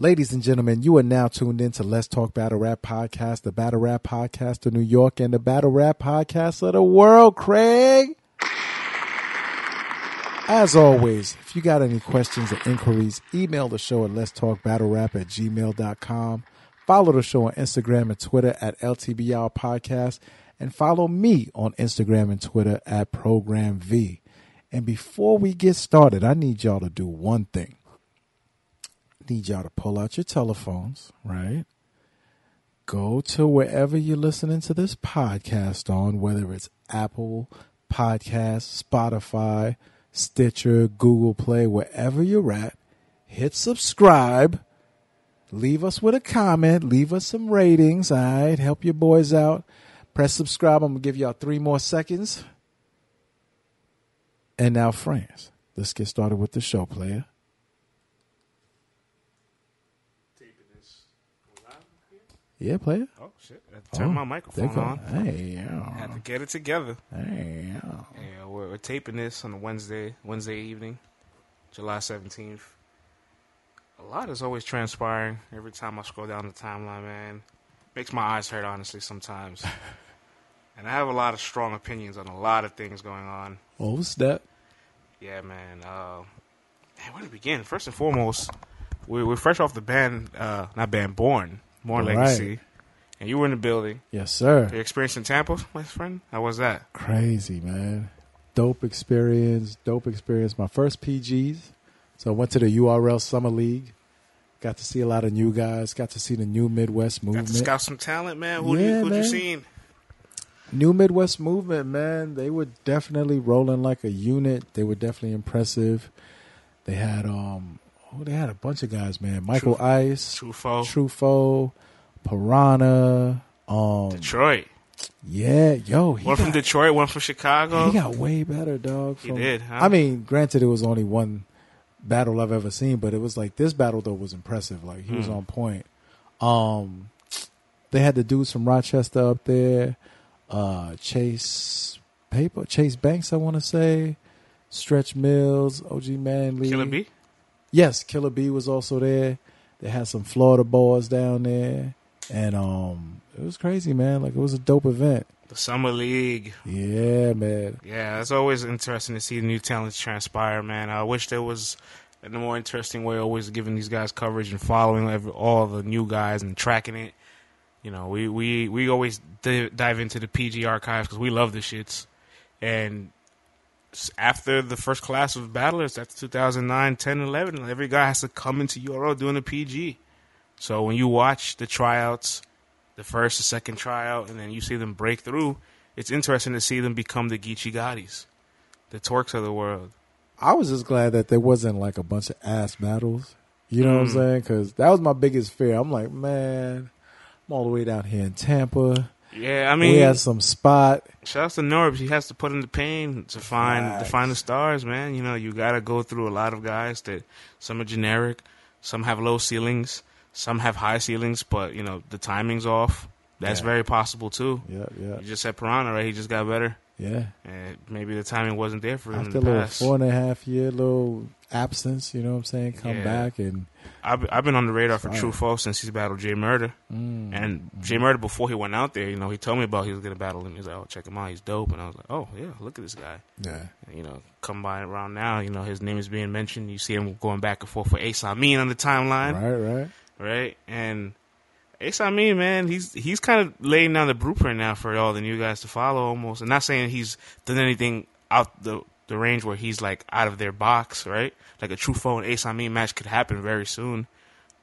Ladies and gentlemen, you are now tuned in to Let's Talk Battle Rap Podcast, the Battle Rap Podcast of New York and the Battle Rap Podcast of the world, Craig. As always, if you got any questions or inquiries, email the show at Let's Talk Battle Rap at gmail.com. Follow the show on Instagram and Twitter at LTBR Podcast. And follow me on Instagram and Twitter at Program V. And before we get started, I need y'all to do one thing need y'all to pull out your telephones, right? Go to wherever you're listening to this podcast on, whether it's Apple Podcasts, Spotify, Stitcher, Google Play, wherever you're at. Hit subscribe. Leave us with a comment. Leave us some ratings. All right. Help your boys out. Press subscribe. I'm going to give y'all three more seconds. And now, friends, let's get started with the show, player. Yeah, player. Oh shit! I had to turn Oh, my microphone on. Hey, yeah. Had to get it together. Hey, yeah. Yeah, we're, we're taping this on a Wednesday, Wednesday evening, July seventeenth. A lot is always transpiring every time I scroll down the timeline. Man, makes my eyes hurt honestly sometimes. and I have a lot of strong opinions on a lot of things going on. Oh, snap. Yeah, man. Uh, man, where to begin? First and foremost, we, we're fresh off the band, uh, not band, Born, Born Right. Legacy, and you were in the building. Yes, sir. Your experience in Tampa, my friend. How was that? Crazy, man. Dope experience. Dope experience. My first PGs. So I went to the URL Summer League. Got to see a lot of new guys. Got to see the new Midwest movement. Got to scout some talent, man. Who Yeah, you, who man. you seen? New Midwest movement, man. They were definitely rolling like a unit. They were definitely impressive. They had um oh they had a bunch of guys, man. Michael Ice, True foe. True Foe, Piranha, um Detroit. yeah, yo, he One from Detroit, one from Chicago. he got way better, dog. He did, huh? I mean, granted, it was only one battle I've ever seen, but it was like this battle though was impressive. Like he was Mm. on point. Um, they had the dudes from Rochester up there, uh, Chase Paper, Chase Banks, I want to say, Stretch Mills, OG Manley, Killer B. Yes, Killer B was also there. They had some Florida boys down there, and um, it was crazy, man. Like it was a dope event. The Summer League. Yeah, man. Yeah, it's always interesting to see the new talents transpire, man. I wish there was a more interesting way, always giving these guys coverage and following every, all the new guys and tracking it. You know, we we we always di- dive into the PG archives because we love the shits. And after the first class of battlers, that's 2009, 10, 11, every guy has to come into URL doing a PG. So when you watch the tryouts, the first, the second tryout, and then you see them break through, it's interesting to see them become the Geechee Gottis, the Torques of the world. I was just glad that there wasn't like a bunch of ass battles. You know what I'm Mm. saying? Because that was my biggest fear. I'm like, man, I'm all the way down here in Tampa. Yeah, I mean, we had some spot. shout out to Norbs. He has to put in the pain to find to find the stars, man. You know, you got to go through a lot of guys that some are generic, some have low ceilings, some have high ceilings, but you know the timing's off. That's Yeah. very possible too. Yeah, yeah, You just said Piranha, right? He just got better, yeah. and maybe the timing wasn't there for him After a little past. four and a half year little absence, you know what I'm saying? Come Yeah. back and I've, I've been on the radar for. True Foe since he's battled Jay Murder. mm, And Jay Murder, before he went out there, you know, he told me about he was gonna battle him. He's like, "Oh, check him out, he's dope." And I was like, "Oh yeah, look at this guy." yeah, And, you know, come by around now, you know, his name is being mentioned. You see him going back and forth for Ace Amin on the timeline, right, right. right? And Ace Amin, man, he's he's kind of laying down the blueprint now for all the new guys to follow, almost. And not saying he's done anything out the the range where he's like out of their box, right? Like a True Foe and Ace Amin match could happen very soon,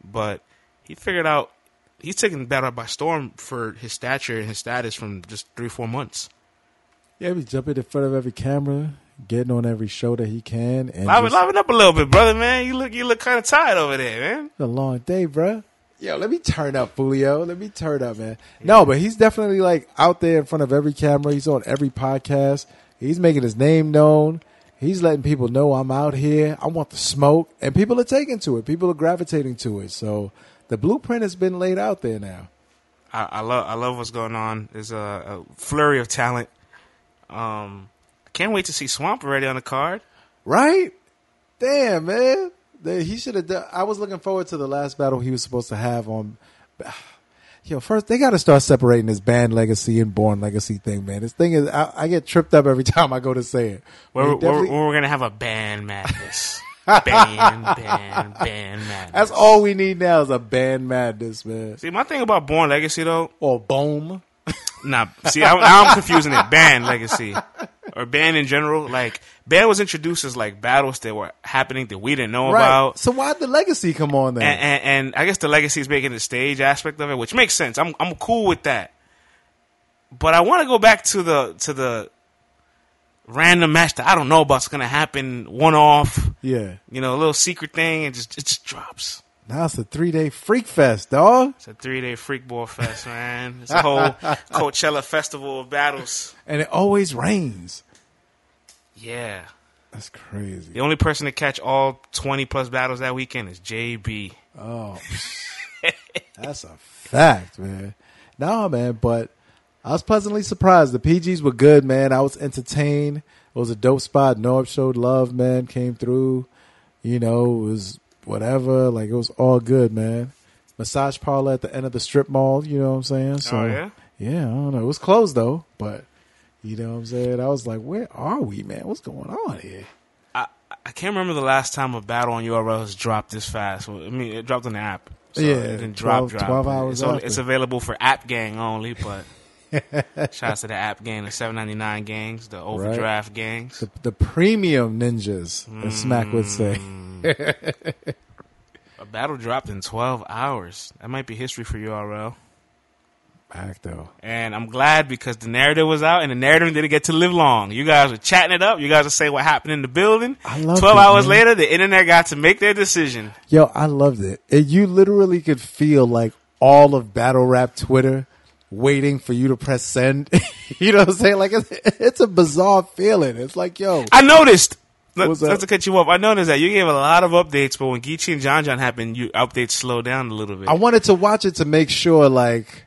but he figured out he's taking the battle by storm for his stature and his status from just three four months. Yeah, he jumping in front of every camera, getting on every show that he can, and Liven, just- liven up a little bit, brother, man. You look you look kind of tired over there, man. It's a long day, bro. Yo, let me turn up, Julio. Let me turn up, man. No, but he's definitely like out there in front of every camera. He's on every podcast. He's making his name known. He's letting people know I'm out here. I want the smoke, and people are taking to it. People are gravitating to it. So the blueprint has been laid out there now. I, I love I love what's going on. There's a, a flurry of talent. Um, I can't wait to see Swamp already on the card. Right? Damn, man. He should have. done I was looking forward to the last battle he was supposed to have on. Yo, first they got to start separating this band legacy and born legacy thing, man. This thing is, I, I get tripped up every time I go to say it. We're, we're, definitely- we're gonna have a band madness. band, band, band madness. that's all we need now is a band madness, man. See, my thing about Born Legacy though, Or boom. Nah. See, I, now I'm confusing it. Band Legacy or band in general. Like band was introduced as like battles that were happening that we didn't know Right. about. So why'd the legacy come on then? and, and, and I guess the legacy is making the stage aspect of it, which makes sense. I'm I'm cool with that. But I want to go back to the to the random match that I don't know about's going to happen one off. yeah. You know, a little secret thing, and just it just drops. Now it's a three day freak fest, dog. It's a three day freak ball fest, man. It's a whole Coachella festival of battles. And it always rains. Yeah. That's crazy. The only person to catch all 20 plus battles that weekend is JB. Oh, that's a fact, man. Nah, man, but I was pleasantly surprised. The PGs were good, man. I was entertained. It was a dope spot. Norb showed love, man. Came through. You know, it was whatever. Like it was all good, man. Massage parlor at the end of the strip mall. You know what I'm saying? Oh, so Oh, yeah? yeah. I don't know. It was closed though, but you know what I'm saying. I was like, where are we, man? What's going on here? I, I can't remember the last time a battle on URL has dropped this fast. I mean, it dropped on the app. So Yeah, it didn't 12 drop, drop. 12 hours It's, only- it's available for App Gang only, but shout out to the App Gang, the 799 gangs, the Overdraft gangs. The, the premium ninjas, as Smack would say. Mm. A battle dropped in 12 hours. That might be history for URL. Back though. And I'm glad because the narrative was out and the narrative didn't get to live long. You guys were chatting it up. You guys were saying what happened in the building. I loved 12 it, hours man. later, the internet got to make their decision. Yo, I loved it. And you literally could feel like all of battle rap Twitter waiting for you to press send. you know what I'm saying? Like it's, it's a bizarre feeling. It's like, yo, I noticed. Not, to cut you off. I noticed that you gave a lot of updates, but when Geechee and John John happened, you updates slowed down a little bit. I wanted to watch it to make sure like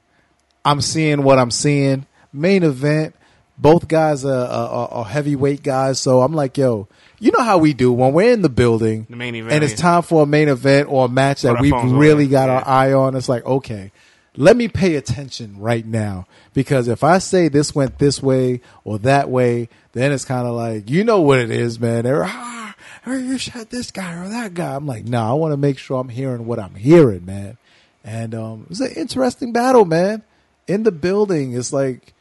I'm seeing what I'm seeing. Main event, both guys are, are, are- heavyweight guys, so I'm like, yo, you know how we do when we're in the building, The main event, and it's time for a main event or a match that we've really over, got our eye on. It's like, okay, let me pay attention right now because if I say this went this way or that way, then it's kind of like you know what it is, man. They're ah, you shot this guy or that guy. I'm like, nah, I want to make sure I'm hearing what I'm hearing, man. And um, it was an interesting battle, man. In the building, it's like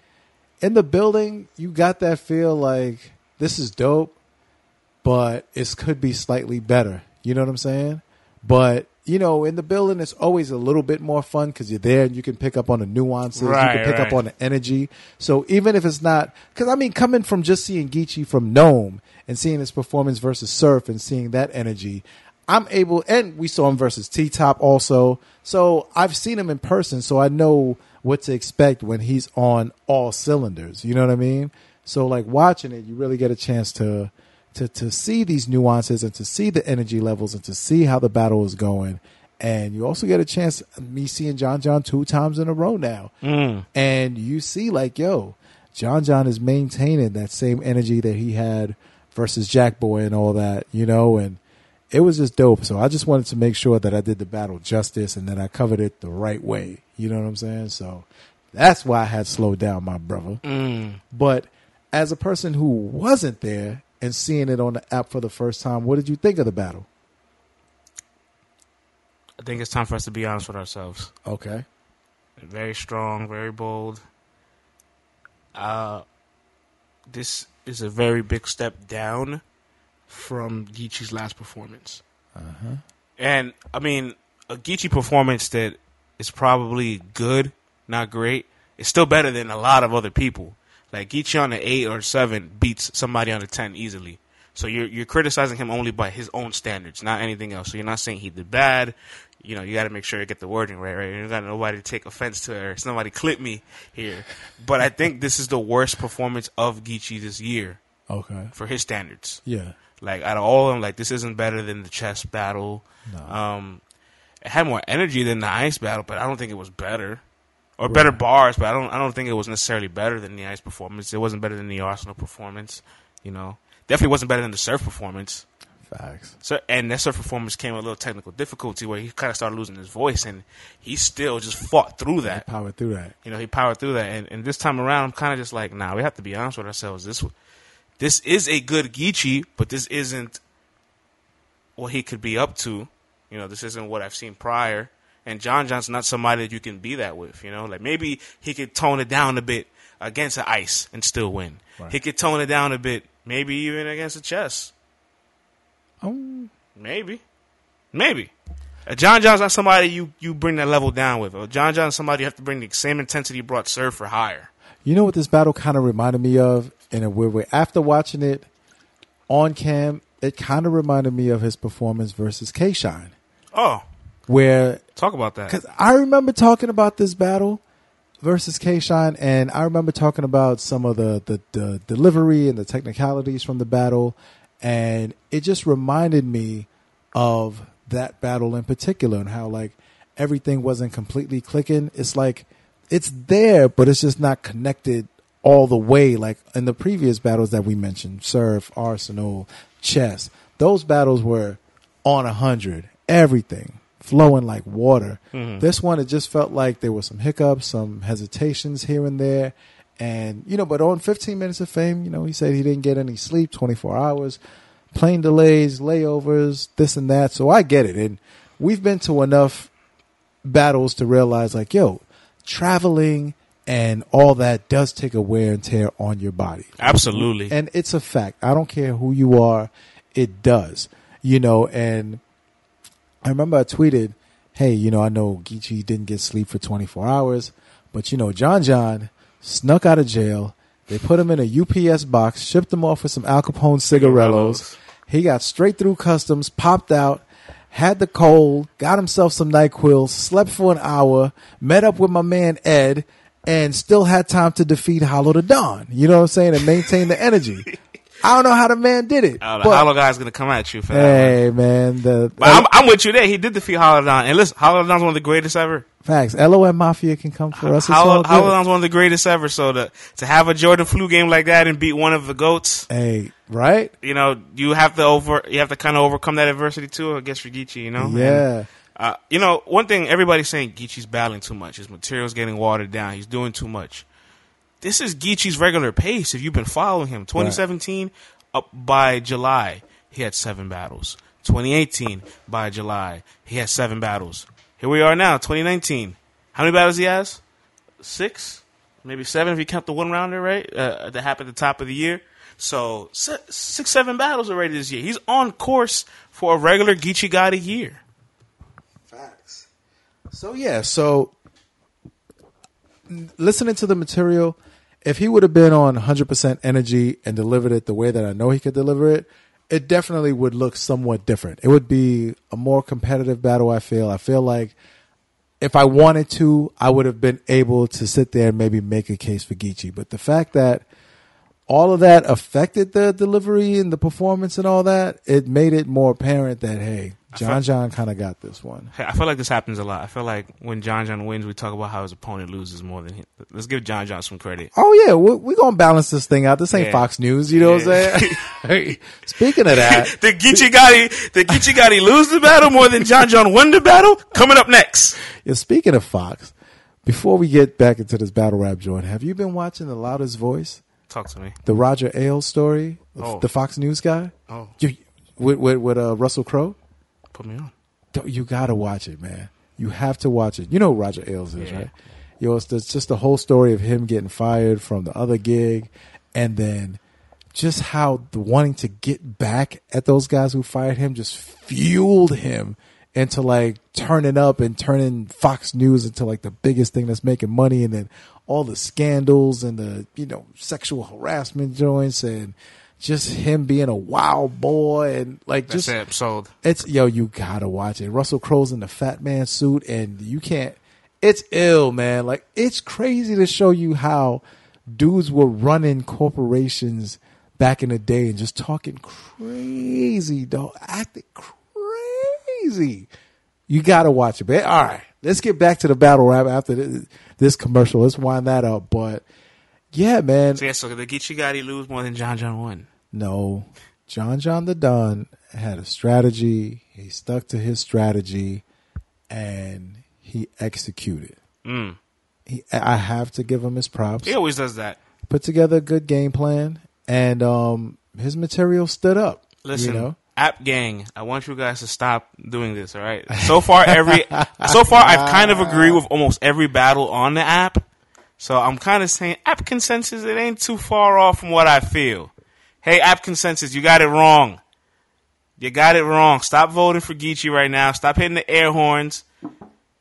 in the building, you got that feel like this is dope, but it could be slightly better. You know what I'm saying? But you know, in the building, it's always a little bit more fun because you're there and you can pick up on the nuances. right, you can pick up on the energy. So even if it's not, because I mean, coming from just seeing Geechee from NOME and seeing his performance versus Surf and seeing that energy, I'm able, and we saw him versus T Top also. So I've seen him in person, so I know what to expect when he's on all cylinders. You know what I mean? So like watching it, you really get a chance to to to see these nuances and to see the energy levels and to see how the battle is going. And you also get a chance me seeing John John two times in a row now. Mm. And you see like, yo, John John is maintaining that same energy that he had versus Jack Boy and all that, you know, and it was just dope. So I just wanted to make sure that I did the battle justice and that I covered it the right way. You know what I'm saying? So that's why I had slowed down my brother. Mm. But as a person who wasn't there and seeing it on the app for the first time, what did you think of the battle? I think it's time for us to be honest with ourselves. Okay. Very strong, very bold. Uh, this is a very big step down from Geechee's last performance. Uh-huh. And I mean, a Geechee performance that is probably good, not great. It's still better than a lot of other people. Like Geechee on the eight or seven beats somebody on the ten easily. So you're you're criticizing him only by his own standards, not anything else. So you're not saying he did bad. You know, you got to make sure you get the wording right, right? You got nobody to take offense to it or somebody clip me here. But I think this is the worst performance of Geechee this year Okay. for his standards. Yeah. Like out of all of them, like this isn't better than the chess battle. No. Um, it had more energy than the ice battle, but I don't think it was better or better bars. But I don't, I don't think it was necessarily better than the ice performance. It wasn't better than the Arsenal performance. You know, definitely wasn't better than the surf performance. Facts. So, and that surf performance came with a little technical difficulty where he kind of started losing his voice, and he still just fought through that. Power through that. You know, he powered through that. And, and this time around, I'm kind of just like, nah, we have to be honest with ourselves. This this is a good Geechee, but this isn't what he could be up to. You know, this isn't what I've seen prior. And John John's not somebody that you can be that with. You know, like maybe he could tone it down a bit against the ice and still win. Right. He could tone it down a bit, maybe even against the chess. Oh, Maybe, maybe. John John's not somebody you, you bring that level down with. Or John John's somebody you have to bring the same intensity you brought Surf or higher. You know what this battle kind of reminded me of in a weird way? After watching it on cam, it kind of reminded me of his performance versus K Shine, Oh, where talk about that. because I remember talking about this battle versus K Shine, and I remember talking about some of the, the the delivery and the technicalities from the battle, and it just reminded me of that battle in particular and how like everything wasn't completely clicking. It's like it's there, but it's just not connected all the way. Like in the previous battles that we mentioned, Surf, Arsenal, Chess, those battles were on a hundred, everything flowing like water. Mm-hmm. This one, it just felt like there were some hiccups, some hesitations here and there. And, you know, but on 15 Minutes of Fame, you know, he said he didn't get any sleep, 24 hours, plane delays, layovers, this and that. So I get it. And we've been to enough battles to realize, like, yo, traveling and all that does take a wear and tear on your body. Absolutely. And it's a fact. I don't care who you are, it does. You know, and I remember I tweeted, hey, you know, I know Geechee didn't get sleep for 24 hours, but you know, John John snuck out of jail. They put him in a UPS box, shipped him off with some Al Capone cigarellos. He got straight through customs, popped out, had the cold, got himself some NyQuil, slept for an hour, met up with my man Ed, and still had time to defeat Hollow Da Don. You know what I'm saying? And maintain the energy. I don't know how the man did it. Oh, the but- Hollow guy's gonna come at you for that. Hey man, the But I'm, I'm with you there. He did defeat Hollow Da Don, and listen, Hollow Da Don's one of the greatest ever. facts. LOM Mafia can come for us. Hol- Hollow Da Don's one of the greatest ever. So to to have a Jordan flu game like that and beat one of the goats, Hey, right? you know, you have to over, you have to kind of overcome that adversity too against Rigichi. You know, And, Yeah. uh, you know, one thing everybody's saying Geechee's battling too much. His material's getting watered down. He's doing too much. This is Geechee's regular pace. If you've been following him, 2017 up by July, he had seven battles. 2018 by July, he had seven battles. Here we are now, 2019. How many battles he has? Six, maybe seven if you count the one rounder, right? Uh, that happened at the top of the year. So six, seven battles already this year. He's on course for a regular Geechee Gotti year. Facts. So yeah, so listening to the material, if he would have been on 100% energy and delivered it the way that I know he could deliver it, it definitely would look somewhat different. It would be a more competitive battle, I feel. I feel like if I wanted to, I would have been able to sit there and maybe make a case for Geechee. But the fact that all of that affected the delivery and the performance and all that, it made it more apparent that hey, John John kind of got this one. Hey, I feel like this happens a lot. I feel like when John John wins, we talk about how his opponent loses more than him. Let's give John John some credit. Oh yeah, we're, we gonna balance this thing out. This ain't Yeah. Fox News, you know what I'm saying? Speaking of that, Did Geechee Gotti, did Geechee Gotti lose the battle more than John John won the battle? Coming up next. yeah, speaking of Fox, before we get back into this battle rap joint, have you been watching The Loudest Voice, Talk to me. the Roger Ailes story, Oh. the Fox News guy, Oh, you, with with, with uh, Russell Crowe? Put me on. Don't- You gotta watch it, man. You have to watch it. You know Roger Ailes is, Yeah. right? Yo, it's, it's just the whole story of him getting fired from the other gig, and then just how the wanting to get back at those guys who fired him just fueled him into like turning up and turning Fox News into like the biggest thing that's making money, and then all the scandals and the you know sexual harassment joints and just him being a wild boy and like That's just. Sold. it's yo, you gotta watch it. Russell Crowe's in the fat man suit, and you can't. It's ill, man. Like it's crazy to show you how dudes were running corporations back in the day and just talking crazy, dog, acting crazy. You gotta watch it, but all right. Let's get back to the battle rap after this, this commercial. Let's wind that up. But yeah, man, So yeah, so Geechee Gotti lose more than John John won? no, John John Da Don had a strategy. He stuck to his strategy, and he executed. Mm. He, I have to give him his props. He always does that. Put together a good game plan, and um, his material stood up. Listen, you know? App Gang, I want you guys to stop doing this. All right. So far, every so far I've kind of agreed with almost every battle on the app. So I'm kind of saying app consensus. It ain't too far off from what I feel. Hey, app consensus, you got it wrong. You got it wrong. Stop voting for Geechee right now. Stop hitting the air horns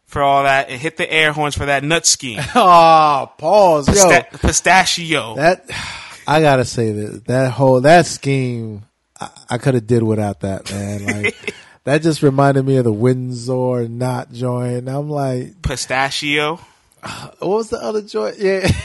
for all that, and hit the air horns for that nut scheme. Oh, pause, yo. Pistachio. That I gotta say that that whole that scheme, I, I could have did without that, man. Like that just reminded me of the Windsor knot joint. I'm like, pistachio. What was the other joint? Yeah.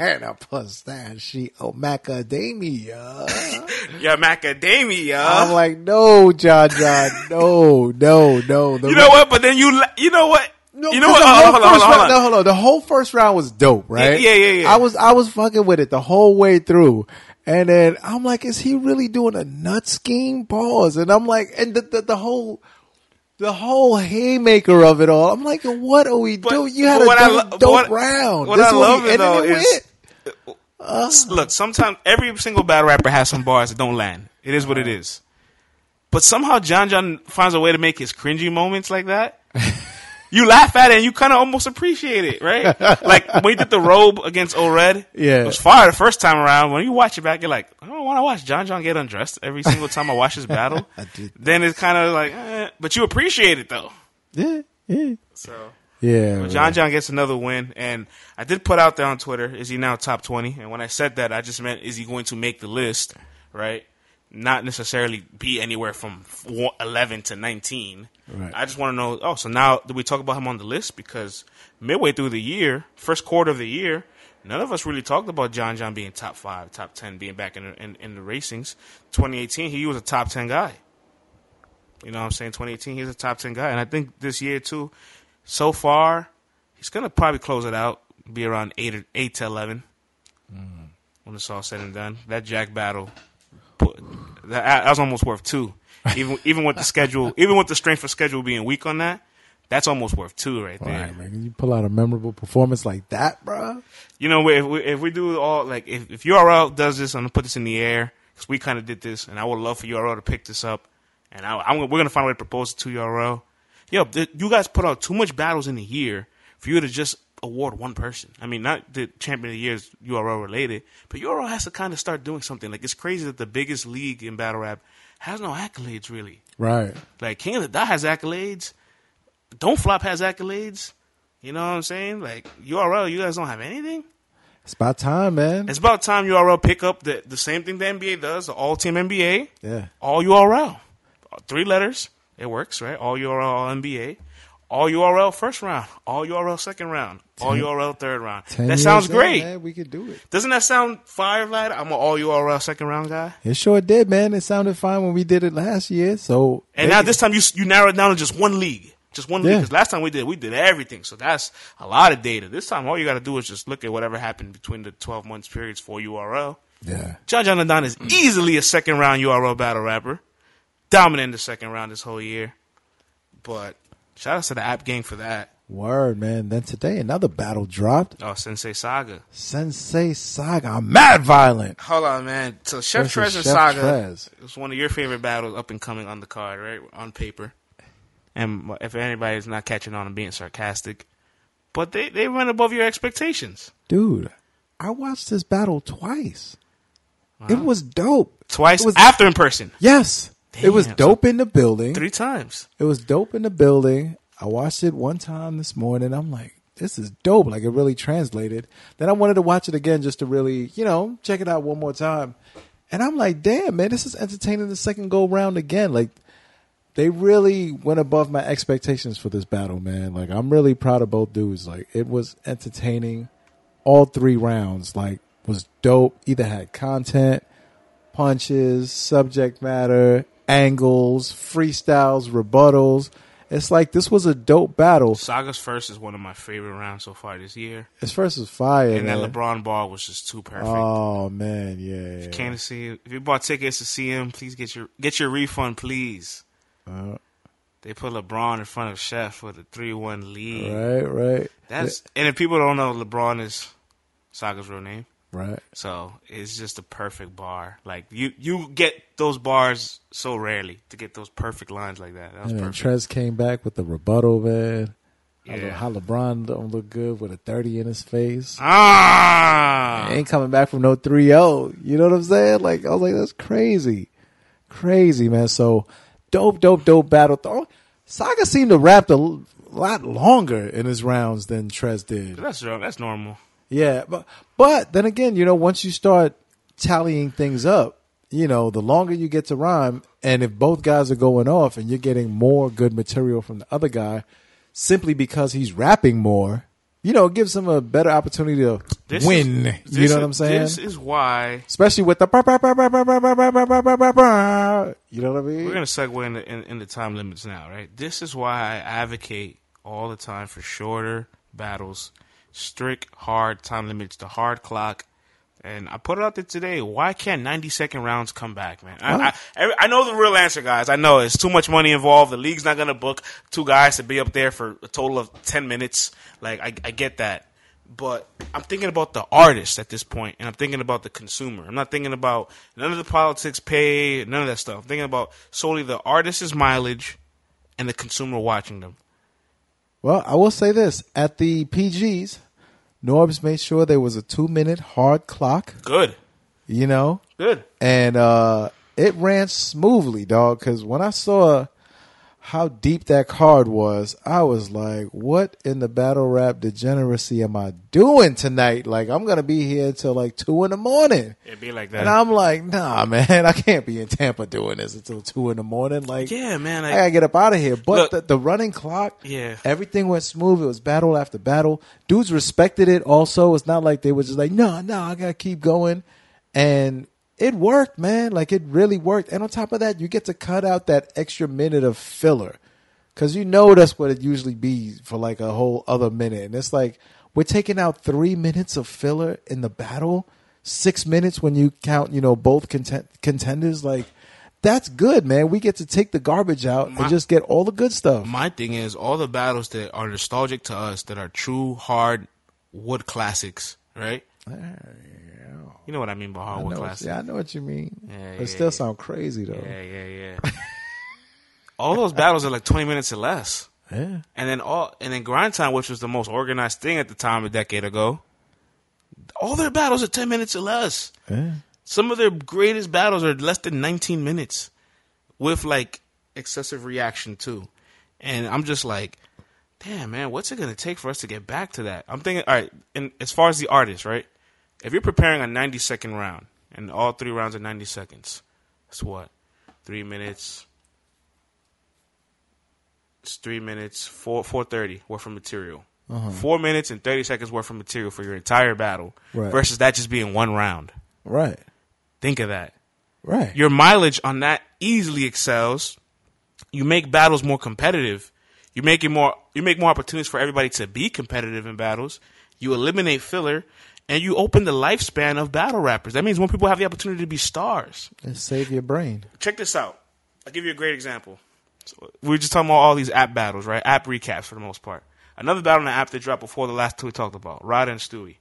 And a pistachio oh, macadamia. Yeah, macadamia. I'm like, no, John, John, no, no, no. The you know what? But then you, you know what? No, you know what? the Hold whole on, hold on, first hold on, round- hold on. no, hold on. The whole first round was dope, right? Yeah, yeah, yeah. I was, I was fucking with it the whole way through, and then I'm like, is he really doing a nut scheme? Pause, and I'm like, and the the, the whole. The whole haymaker of it all. I'm like, what are we But- doing? You had a what I dope, lo- dope what- round. what This I love it, though, is- uh, Look, sometimes every single battle rapper has some bars that don't land. It is what it is. But somehow John John finds a way to make his cringy moments like that. you laugh at it and you kind of almost appreciate it, right? like when he did the robe against O Red. Yeah. It was fire the first time around. When you watch it back, you're like, I don't want to watch John John get undressed every single time I watch his battle. I did. then it's kind of like, eh, but you appreciate it though. Yeah, yeah, So. yeah. But John John gets another win, and I did put out there on Twitter: Is he now top twenty? And when I said that, I just meant is he going to make the list, right? Not necessarily be anywhere from 11 to nineteen. Right. I just want to know. Oh, so now do we talk about him on the list? Because midway through the year, first quarter of the year, none of us really talked about John John being top five, top ten, being back in the, in, in the racings. Twenty eighteen, he was a top ten guy. You know what I'm saying? 2018, he's a top 10 guy. And I think this year, too, so far, he's going to probably close it out, be around 8, or, 8 to 11 mm-hmm. when it's all said and done. That Jack battle, put, that, that was almost worth two. Even even with the schedule, even with the strength of schedule being weak on that, that's almost worth two right there. Right, man. You pull out a memorable performance like that, bro. You know, if we, if we do all like if, if URL does this, I'm gonna put this in the air because we kind of did this, and I would love for URL to pick this up, and I, I'm we're gonna find a way to propose it to URL. Yo, th- you guys put out too much battles in a year for you to just award one person. I mean, not the champion of the year is URL related, but URL has to kind of start doing something. Like it's crazy that the biggest league in battle rap has no accolades really. Right. Like King of the Dot has accolades. Don't Flop has accolades. You know what I'm saying? Like URL, you guys don't have anything. It's about time, man. It's about time URL pick up the, the same thing the NBA does, the all team NBA, Yeah. all URL. Three letters. It works, right? All URL, all NBA. All URL first round. All URL second round. All Ten- URL third round. That sounds great. man, we could do it. Doesn't that sound fire, lad? I'm an all URL second round guy. It sure did, man. It sounded fine when we did it last year. So And now this time you you narrow it down to just one league, just one league. Because last time we did we did everything, so that's a lot of data. This time all you got to do is just look at whatever happened between the 12 months periods for URL. yeah, John John Da Don is easily a second round URL battle rapper, dominant in the second round this whole year. But shout out to the app gang for that. word, man. Then today another battle dropped. Oh, Sensei Saga. Sensei Saga, I'm mad violent. Hold on, man. So Chef Versus Trez and Chef Saga Trez. is one of your favorite battles up and coming on the card, right? On paper. And if anybody's not catching on, I'm being sarcastic. But they, they went above your expectations. Dude, I watched this battle twice. It was dope. Twice It was, after in person. yes, it was dope in the building. Three times. It was dope in the building. I watched it one time this morning. I'm like, this is dope. Like it really translated. Then I wanted to watch it again just to really, you know, check it out one more time. And I'm like, damn, man, this is entertaining the second go round again. Like they really went above my expectations for this battle, man. Like I'm really proud of both dudes. Like it was entertaining. All three rounds, like, was dope. Either had content, punches, subject matter, angles, freestyles, rebuttals, It's like this was a dope battle. Saga's first is one of my favorite rounds so far this year, His first was fire, and man. that LeBron ball was just too perfect. oh man, yeah. yeah. Can't see if you bought tickets to see him. Please get your get your refund, please. Uh, They put LeBron in front of Chef with a three one lead. right, right, That's and if people don't know, LeBron is Saga's real name. Right. So it's just a perfect bar. Like you, you get those bars so rarely to get those perfect lines like that. That was perfect. Trez came back with the rebuttal, man. Yeah. How LeBron don't look good with a 30 in his face. Ah, ain't coming back from no 3-0. You know what I'm saying? Like I was like, that's crazy, crazy, man. So dope, dope, dope battle. Th- Saga seemed to rap a l- lot longer in his rounds than Trez did. that's that's normal. Yeah, but but then again, you know, once you start tallying things up, you know, the longer you get to rhyme, and if both guys are going off, and you're getting more good material from the other guy, simply because he's rapping more, you know, it gives him a better opportunity to this win. Is, you know what I'm saying? This is why, especially with the you know what I mean. We're gonna segue into, in, the time limits now, right? This is why I advocate all the time for shorter battles strict hard time limits, the hard clock. And I put it out there today. Why can't 90 second rounds come back, man? I, I, I know the real answer, guys. I know it's too much money involved. The league's not going to book two guys to be up there for a total of 10 minutes. Like, I, I get that. But I'm thinking about the artist at this point, and I'm thinking about the consumer. I'm not thinking about none of the politics pay, none of that stuff. I'm thinking about solely the artist's mileage and the consumer watching them. Well, I will say this: at the PGs, Norbs made sure there was a two-minute hard clock. Good. You know, Good. and uh, it ran smoothly, dog. Because when I saw how deep that card was, I was like, "What in the battle rap degeneracy am I doing tonight? Like, I'm gonna be here until like two in the morning." It'd be like that. And I'm like, "Nah, man, I can't be in Tampa doing this until two in the morning." Like, yeah, man. I I, gotta get up out of here. But Look- the, the running clock, Yeah. everything went smooth. It was battle after battle. Dudes respected it. Also, it's not like they were just like, no, no, I gotta keep going, and it worked, man. Like it really worked. And on top of that, you get to cut out that extra minute of filler, because you know that's what it usually be for like a whole other minute. And it's like we're taking out three minutes of filler in the battle, six minutes when you count, you know, both content- contenders. Like that's good, man. We get to take the garbage out My- and just get all the good stuff. my thing is all the battles that are nostalgic to us, that are true hard wood classics, right? You know what I mean by hardwood know, classics. yeah, I know what you mean. Yeah, but yeah, it still yeah. sound crazy though. Yeah, yeah, yeah. all those battles are like twenty minutes or less. Yeah. And then all and then grind time, which was the most organized thing at the time a decade ago. All their battles are ten minutes or less. Yeah. Some of their greatest battles are less than nineteen minutes, with like excessive reaction too. And I'm just like, damn man, what's it gonna take for us to get back to that? I'm thinking, all right. And as far as the artist, right? If you're preparing a 90 second round, and all three rounds are 90 seconds, that's what three minutes. It's three minutes, four four thirty worth of material. Uh-huh. Four minutes and thirty seconds worth of material for your entire battle, Right. versus that just being one round. Right. Think of that. Right. Your mileage on that easily excels. You make battles more competitive. You make it more. You make more opportunities for everybody to be competitive in battles. You eliminate filler, and you open the lifespan of battle rappers. That means more people have the opportunity to be stars. and save your brain. Check this out. I'll give you a great example. So we were just talking about all these app battles, right? App recaps for the most part. Another battle in the app that dropped before the last two we talked about, Rod and Stewie.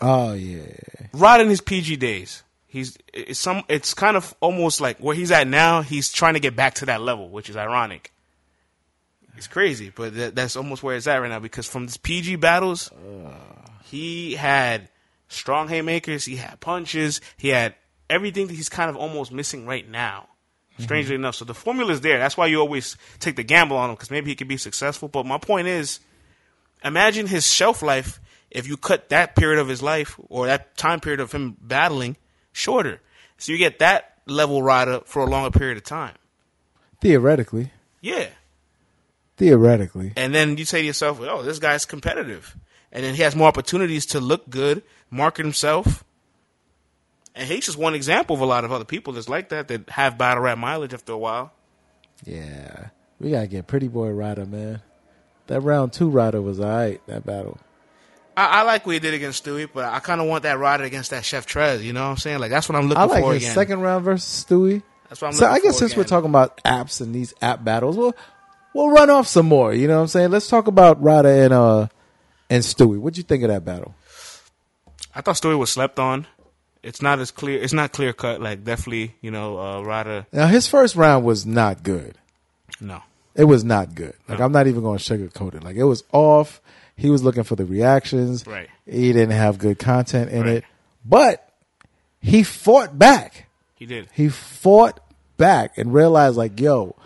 Oh yeah. Rod in his PG days. He's it's some it's kind of almost like where he's at now, he's trying to get back to that level, which is ironic. It's crazy, but that, that's almost where it's at right now because from these PG battles, he had strong haymakers, he had punches, he had everything that he's kind of almost missing right now. Strangely mm-hmm. enough, so the formula is there. That's why you always take the gamble on him because maybe he could be successful. But my point is, imagine his shelf life if you cut that period of his life or that time period of him battling shorter. So you get that level rider for a longer period of time. Theoretically. Yeah. Theoretically. And then you say to yourself, oh, this guy's competitive. And then he has more opportunities to look good, market himself. And he's just one example of a lot of other people that's like that that have battle rap mileage after a while. Yeah. We gotta get Pretty Boy Ryder, man. That round two Ryder was alright. That battle. I, I like what he did against Stewie, but I kind of want that Ryder against that Chef Trez. You know what I'm saying? Like that's what I'm looking I like for his again. second round versus Stewie. That's what I'm So I guess since we're talking about apps and these app battles, we'll we'll run off some more. You know what I'm saying? Let's talk about Ryder and uh and Stewie. What'd you think of that battle? I thought Story was slept on. It's not as clear. It's not clear cut. Like definitely, you know, uh, Ryder. Now his first round was not good. No, It was not good. Like I'm not even going to sugarcoat it. Like it was off. He was looking for the reactions. Right. He didn't have good content in Right. it. But he fought back. he did. He fought back and realized like, yo,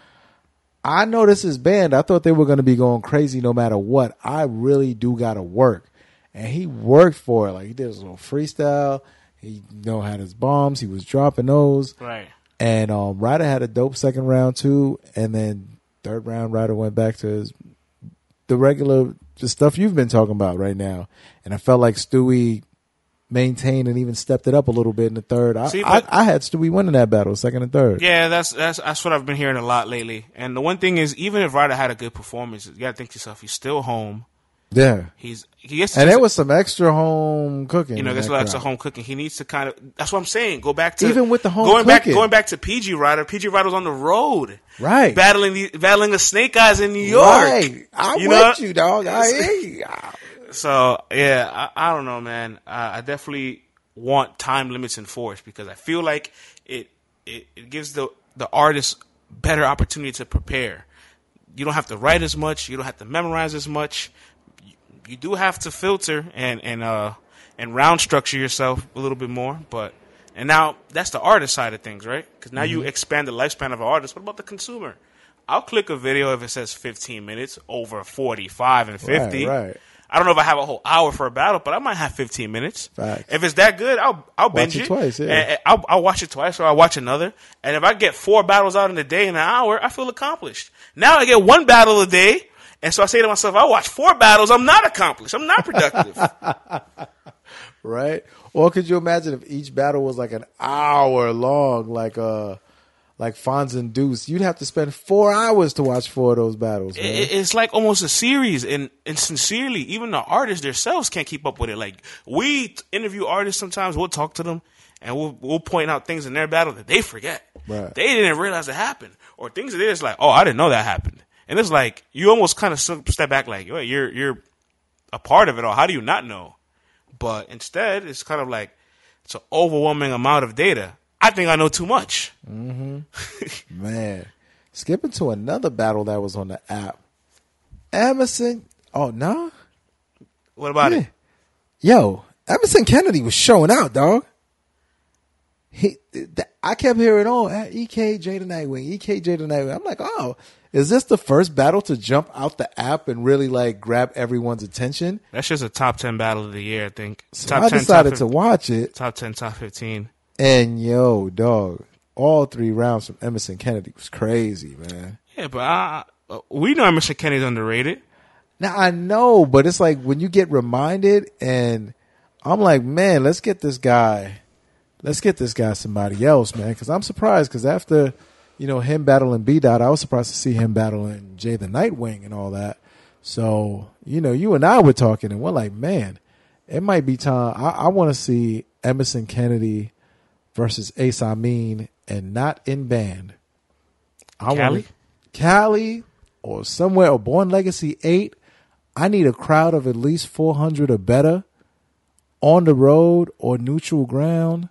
I know this is banned. I thought they were going to be going crazy no matter what. I really do got to work. And he worked for it. Like he did his little freestyle. He you know had his bombs. He was dropping those. Right. And um, Ryder had a dope second round too, and then third round Ryder went back to his the regular the stuff you've been talking about right now. And I felt like Stewie maintained and even stepped it up a little bit in the third. I, See, I, I had Stewie winning that battle, second and third. Yeah, that's that's that's what I've been hearing a lot lately. And the one thing is, even if Ryder had a good performance, you gotta think to yourself, he's still home. Yeah. He's he gets And there was some extra home cooking. you know, there's a lot extra home cooking. He needs to kind of. That's what I'm saying. Go back to Even with the home going back going back to PG Ryder. PG Ryder was on the road, Right. battling the battling the Snake Eyes in New York. Right. I'm You with know? you, dog. I hear you. So yeah, I, I don't know, man. Uh, I definitely want time limits enforced because I feel like it it, it gives the the artist better opportunity to prepare. You don't have to write as much. You don't have to memorize as much. You, do have to filter and and uh and round structure yourself a little bit more, but. And now that's the artist side of things, right? Because now you expand the lifespan of an artist. What about the consumer? I'll click a video if it says 15 minutes over 45 and 50. Right, right. I don't know if I have a whole hour for a battle, but I might have 15 minutes. Facts. If it's that good, I'll I'll binge it twice, yeah. I'll, I'll watch it twice, or I'll watch another. And if I get four battles out in a day in an hour, I feel accomplished. Now I get one battle a day, and so I say to myself, I watch four battles. I'm not accomplished. I'm not productive. right? Or could you imagine if each battle was like an hour long, like uh like Fonz and Deuce? You'd have to spend four hours to watch four of those battles. It- it's like almost a series, and and sincerely, even the artists themselves can't keep up with it. Like we interview artists sometimes, we'll talk to them, and we'll we'll point out things in their battle that they forget. Right. They didn't realize it happened, or things that they're just like, oh, I didn't know that happened, and it's like you almost kind of step back, like, "Wait, you're you're a part of it all. How do you not know? But instead, it's kind of like it's an overwhelming amount of data. I think I know too much. Mm-hmm. Man, skipping to another battle that was on the app. Emerson, oh no, What about Yeah. it? yo, Emerson Kennedy was showing out, dog. He, th- I kept hearing, oh, EKJ the Nightwing, EKJ the Nightwing. I'm like, oh, is this the first battle to jump out the app and really like grab everyone's attention? That's just a top ten battle of the year, I think. So top I 10, decided top to watch it, top 10, top 15. and yo, dog, all three rounds from Emerson Kennedy was crazy, man. Yeah, but I, we know Emerson Kennedy's underrated. Now I know, but it's like when you get reminded, and I'm like, man, let's get this guy, let's get this guy somebody else, man. Because I'm surprised because after you know him battling B Dot, I was surprised to see him battling Jay the Nightwing and all that. So you know, you and I were talking, and we're like, man, it might be time. I, I want to see Emerson Kennedy versus Ace Amin, and not in band. I Cali? want Cali or somewhere or Born Legacy Eight. I need a crowd of at least four hundred or better on the road or neutral ground.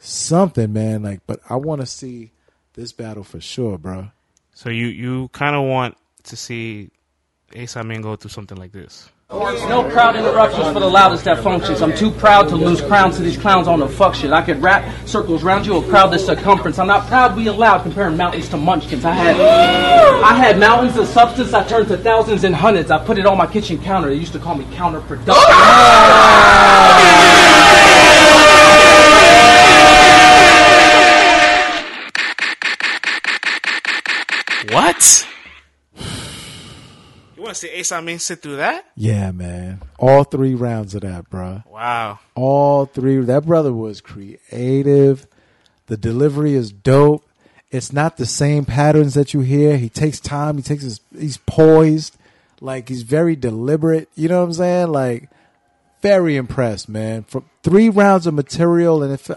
Something, man. Like, but I want to see this battle for sure, bro. So you, you kind of want to see Ace Amin go through something like this. No crowd interruptions for the loudest that functions. I'm too proud to lose crowns to these clowns on the fuck shit. I could wrap circles round you, a crowd this circumference. I'm not proud we allowed comparing mountains to munchkins. I had I had mountains of substance I turned to thousands and hundreds. I put it on my kitchen counter. They used to call me counterproductive. What? You want to see Ace Amin sit through that? Yeah, man. All three rounds of that, bro. Wow. All three. That brother was creative. The delivery is dope. It's not the same patterns that you hear. He takes time. He takes his. He's poised. Like he's very deliberate. You know what I'm saying? Like very impressed, man. For three rounds of material, and it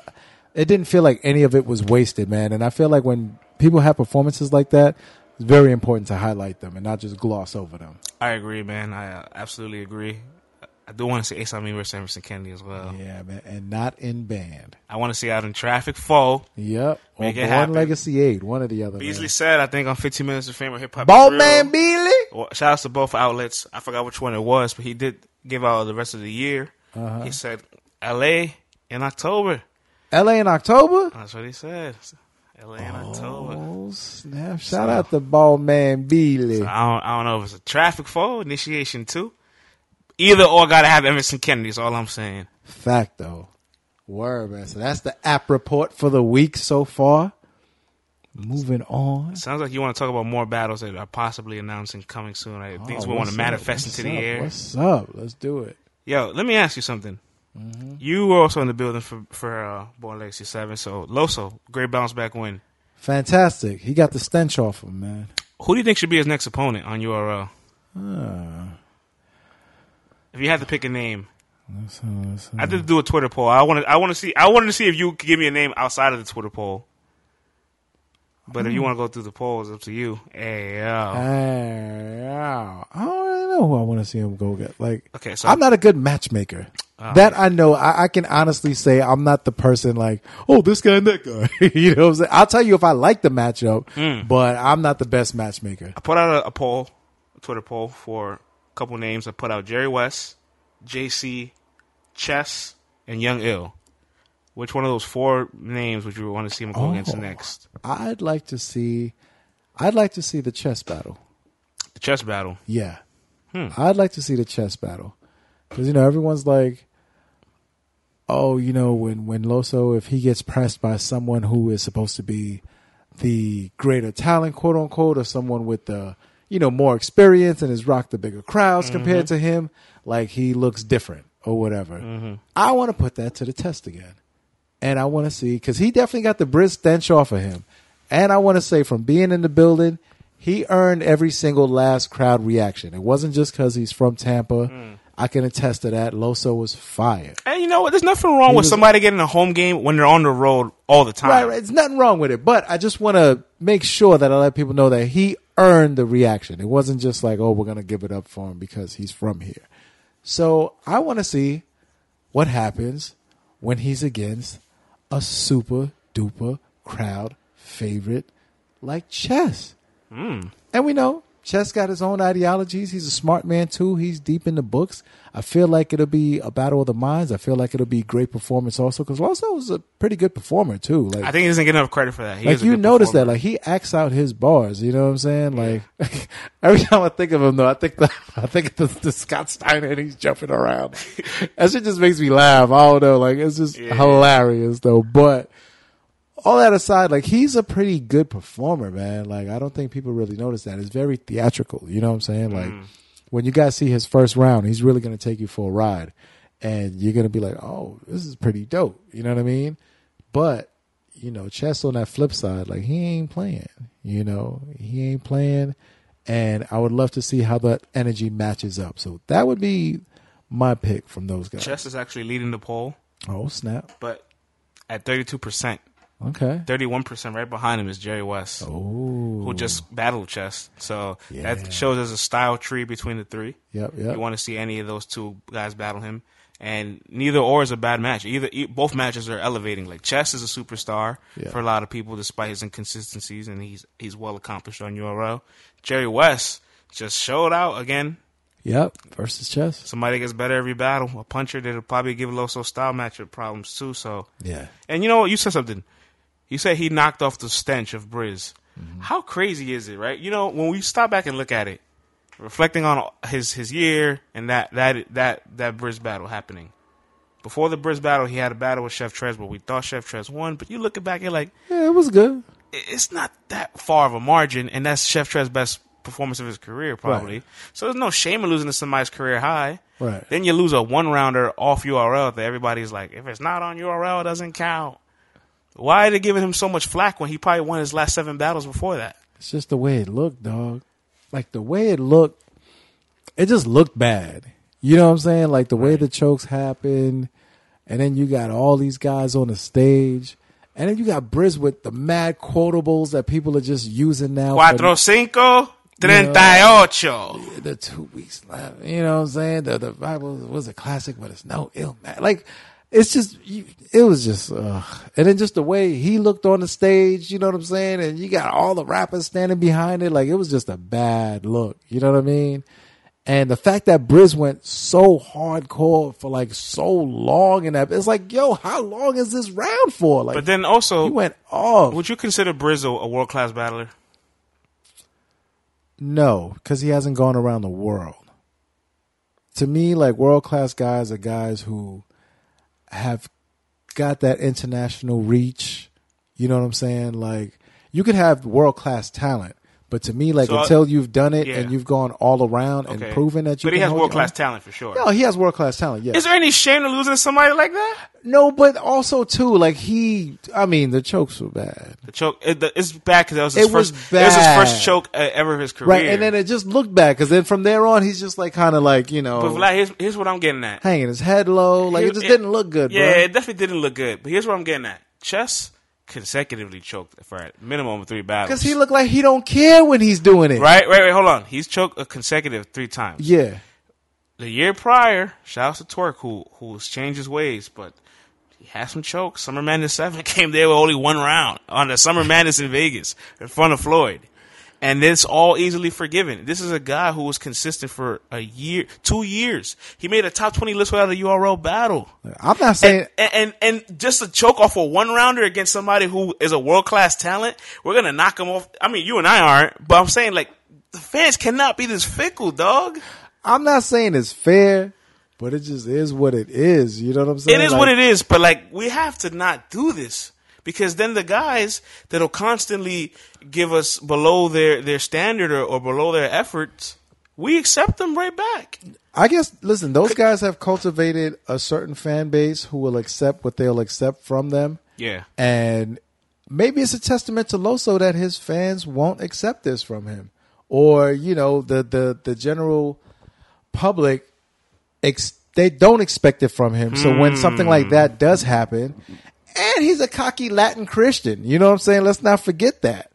it didn't feel like any of it was wasted, man. And I feel like when people have performances like that, it's very important to highlight them and not just gloss over them. I agree, man. I uh, absolutely agree. I do want to see Ace Amin versus Emerson Kennedy as well. Yeah, man, and not in band. I want to see out in Traffic Foe. Yep, or Make it Born happen. Legacy Eight, one or the other. Beasley man. said, I think on 15 Minutes of Fame or Hip Hop. Ball man Beasley. Well, shout out to both outlets. I forgot which one it was, but he did give out the rest of the year. Uh-huh. He said, L.A. in October. L.A. in October. That's what he said. October. Oh snap! Shout out to Ball man Beasley. So I don't, I don't know if it's a traffic foe, initiation too. Either or gotta have Emerson Kennedy is all I'm saying. Fact though. Word, man. So that's the app report for the week so far. Moving on. Sounds like you want to talk about more battles that are possibly announcing coming soon. I think Oh, we want to manifest into the air. What's up? Let's do it. Yo, let me ask you something. Mm-hmm. You were also in the building for for uh, Born Legacy Seven, so Loso, great bounce back win. Fantastic. He got the stench off him, man. Who do you think should be his next opponent on URL? Uh, If you had to pick a name, let's, uh, I did do a Twitter poll. I want to I want to see I wanted to see if you could give me a name outside of the Twitter poll. But if you want to go through the polls, up to you. Hey, yo. Hey, yeah. I don't really know who I want to see him go get. Like, Okay, so I'm not a good matchmatcher. Oh. that I know. I, I can honestly say I'm not the person like, oh, this guy and that guy. you know what I'm saying? I'll tell you if I like the matchup, Hmm. but I'm not the best matchmaker. I put out a, a poll, a Twitter poll for a couple names. I put out Jerry West, JC, Chess, and Young Ill. Which one of those four names would you want to see him go against Oh. next? I'd like to see, I'd like to see the chess battle. The chess battle. Yeah. Hmm. I'd like to see the chess battle. Because, you know, everyone's like, oh, you know, when, when Loso, if he gets pressed by someone who is supposed to be the greater talent, quote unquote, or someone with the, you know, more experience and has rocked the bigger crowds mm-hmm. compared to him, like he looks different or whatever. Mm-hmm. I want to put that to the test again. And I want to see, because he definitely got the Briz stench off of him. And I want to say, from being in the building, he earned every single last crowd reaction. It wasn't just because he's from Tampa. Mm. I can attest to that. Loso was fired. And you know what? There's nothing wrong He with was- somebody getting a home game when they're on the road all the time. Right, right. There's nothing wrong with it. But I just want to make sure that I let people know that he earned the reaction. It wasn't just like, oh, we're going to give it up for him because he's from here. So I want to see what happens when he's against a super duper crowd favorite like Chess. Hmm. And we know Chess got his own ideologies. He's a smart man too. He's deep in the books. I feel like it'll be a battle of the minds. I feel like it'll be great performance also because Loso was a pretty good performer too. Like I think he doesn't get enough credit for that. He like you notice that, like he acts out his bars. You know what I'm saying? Like every time I think of him, though, I think the I think the, the Scott Steiner and he's jumping around. that shit just makes me laugh. I don't know, like it's just Yeah. hilarious though. But all that aside, like he's a pretty good performer, man. Like I don't think people really notice that. It's very theatrical. You know what I'm saying? Like Mm. when you guys see his first round, he's really gonna take you for a ride, and you're gonna be like, oh, this is pretty dope. You know what I mean? But you know, Chess on that flip side, like he ain't playing. You know, he ain't playing, and I would love to see how that energy matches up. So that would be my pick from those guys. Chess is actually leading the poll, Oh snap! but at 32%. Okay. 31% right behind him is Jerry West, Oh, who just battled Chess. So Yeah. that shows there's a style tree between the three. Yep, yep. You want to see any of those two guys battle him, and neither or is a bad match. Either both matches are elevating. Like Chess is a superstar Yeah. for a lot of people, despite his inconsistencies, and he's he's well accomplished on URL. Jerry West just showed out again. Yep. Versus Chess. Somebody gets better every battle. A puncher that'll probably give Loso style matchup problems too. So, Yeah. and you know what? You said something. You said he knocked off the stench of Briz. Mm-hmm. How crazy is it, right? You know, when we stop back and look at it, reflecting on his his year and that that that that Briz battle happening. Before the Briz battle, he had a battle with Chef Trez, but we thought Chef Trez won. But you look back, you're like, Yeah, it was good. it's not that far of a margin, and that's Chef Trez's best performance of his career, probably. Right. So there's no shame in losing to somebody's career high. Right. Then you lose a one rounder off URL that everybody's like, if it's not on URL, it doesn't count. Why are they giving him so much flack when he probably won his last seven battles before that? It's just the way it looked, dog. Like the way it looked, it just looked bad. You know what I'm saying? Like the way the chokes happened, and then you got all these guys on the stage, and then you got Briz with the mad quotables that people are just using now. for Cuatro cinco treinta y ocho. the two weeks left. You know what I'm saying? The the Bible was a classic, but it's no ill man. Like it's just it was just uh and then just the way he looked on the stage, you know what I'm saying? And you got all the rappers standing behind it, like it was just a bad look. You know what I mean? And the fact that Briz went so hardcore for like so long in that it's like, yo, how long is this round for? Like But then also, he went off. would you consider Brizzo a world class battler? No, because he hasn't gone around the world. To me, like world class guys are guys who have got that international reach. You know what I'm saying? Like you could have world class talent, but to me, like So, until you've done it yeah. and you've gone all around Okay. and proven that you, But he has world class talent for sure. No, he has world class talent. Yeah. Is there any shame to losing to somebody like that? no, but also too, like he. I mean, the chokes were bad. The choke, it, the, it's bad because that was his It was first. It was his first choke uh, ever of his career. Right, and then it just looked bad because then from there on, he's just like kind of like you know but Vlad, here's, here's what I'm getting at. hanging his head low. Like it just didn't look good. Yeah, bro. it definitely didn't look good. But here's what I'm getting at: Chess consecutively choked for a minimum of three battles. Because he looked like he don't care when he's doing it. right, right, wait, hold on. He's choked a consecutive three times. Yeah. The year prior, shout out to Twork who who's changed his ways, but he had some chokes. Summer Madness Seven came there with only one round on the Summer Madness in Vegas in front of Floyd. And it's all easily forgiven. This is a guy who was consistent for a year, two years. He made a top twenty list without a URL battle. I'm not saying. and, and and just to choke off a one rounder against somebody who is a world class talent, we're gonna knock him off. I mean, you and I aren't, but I'm saying like the fans cannot be this fickle, dog. I'm not saying it's fair, but it just is what it is. You know what I'm saying? It is Like, what it is, but like we have to not do this because then the guys that'll constantly give us below their their standard or, or below their efforts, we accept them right back. I guess. Listen, those guys have cultivated a certain fan base who will accept what they'll accept from them, Yeah, and maybe it's a testament to Loso that his fans won't accept this from him, or you know, the the the general public ex- they don't expect it from him. So when something like hmm. that does happen, and he's a cocky Latin Christian, you know what I'm saying? Let's not forget that.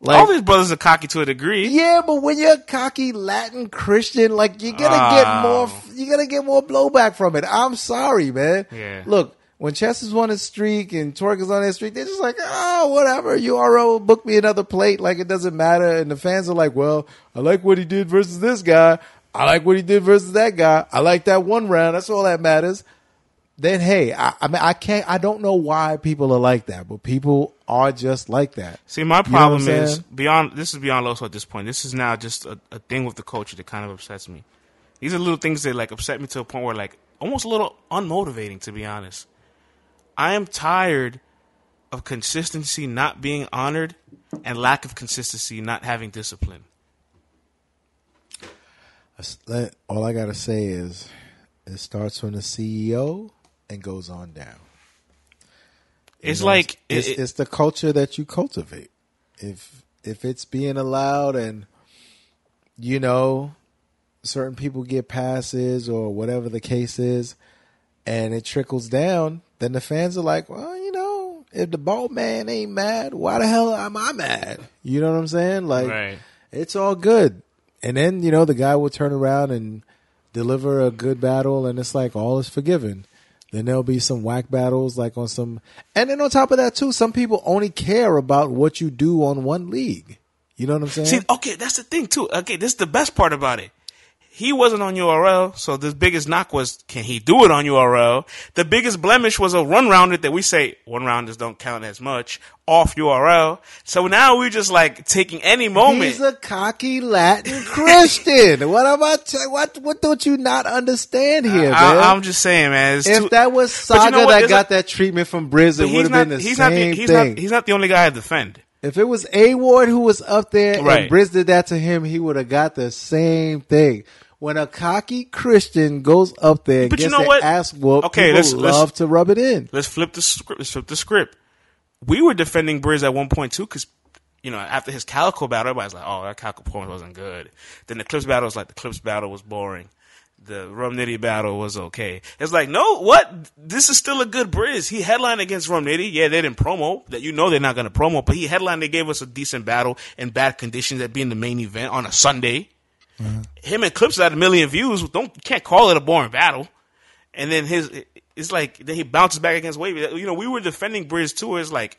Like, all these brothers are cocky to a degree. yeah, but when you're a cocky Latin Christian, like you're gonna ah. get more, you're gonna get more blowback from it. I'm sorry, man. Yeah. Look, when Chess is on his streak and Twork is on his streak, they're just like, oh, whatever. URL, book me another plate. Like it doesn't matter. And the fans are like, well, I like what he did versus this guy. I like what he did versus that guy. I like that one round. That's all that matters. Then hey, I, I mean, I can't. I don't know why people are like that, but people are just like that. See, my You know problem is beyond. This is beyond Loso at this point. This is now just a, a thing with the culture that kind of upsets me. These are little things that like upset me to a point where like almost a little unmotivating, to be honest. I am tired of consistency not being honored and lack of consistency not having discipline. All I gotta say is, it starts from the CEO and goes on down. You It's know, like it's, it- it- it's the culture that you cultivate. If if it's being allowed and you know certain people get passes or whatever the case is, and it trickles down, then the fans are like, well, you know, if the ball man ain't mad, why the hell am I mad? You know what I'm saying? Like, Right. it's all good. And then you know the guy will turn around and deliver a good battle, and it's like all is forgiven. Then there'll be some whack battles, like on some, and then on top of that too, some people only care about what you do on one league. You know what I'm saying? See, okay, that's the thing too. Okay, this is the best part about it. He wasn't on URL, so the biggest knock was, can he do it on URL? The biggest blemish was a run rounder that we say one rounders don't count as much off URL. So now we're just like taking any moment. He's a cocky Latin Christian. what am I? T- what what don't you not understand here, man? I, am just saying, man. If too- that was Saga you know that There's got a- that treatment from Briz, it would have been the he's same not the, he's thing. Not, he's not the only guy I defend. If it was A Ward who was up there Right. and Briz did that to him, he would have got the same thing. When a cocky Christian goes up there and But you gets know their what? ass whooped, Okay, let's- let's- love to rub it in. Let's flip the script. Let's flip the script. we were defending Briz at one point too, because you know after his Calicoe battle, everybody's like, "Oh, that Calicoe performance wasn't good." Then the Clips battle was like the Clips battle was boring. The Rum Nitty battle was okay. It's like, no, what? This is still a good Briz. He headlined against Rum Nitty. Yeah, they didn't promo. That you know they're not going to promo, but he headlined. They gave us a decent battle in bad conditions at being the main event on a Sunday. Uh-huh. Him and Clips had a million views. Don't can't call it a boring battle. And then his, it's like then he bounces back against Wavy. You know, we were defending Briz too. It's like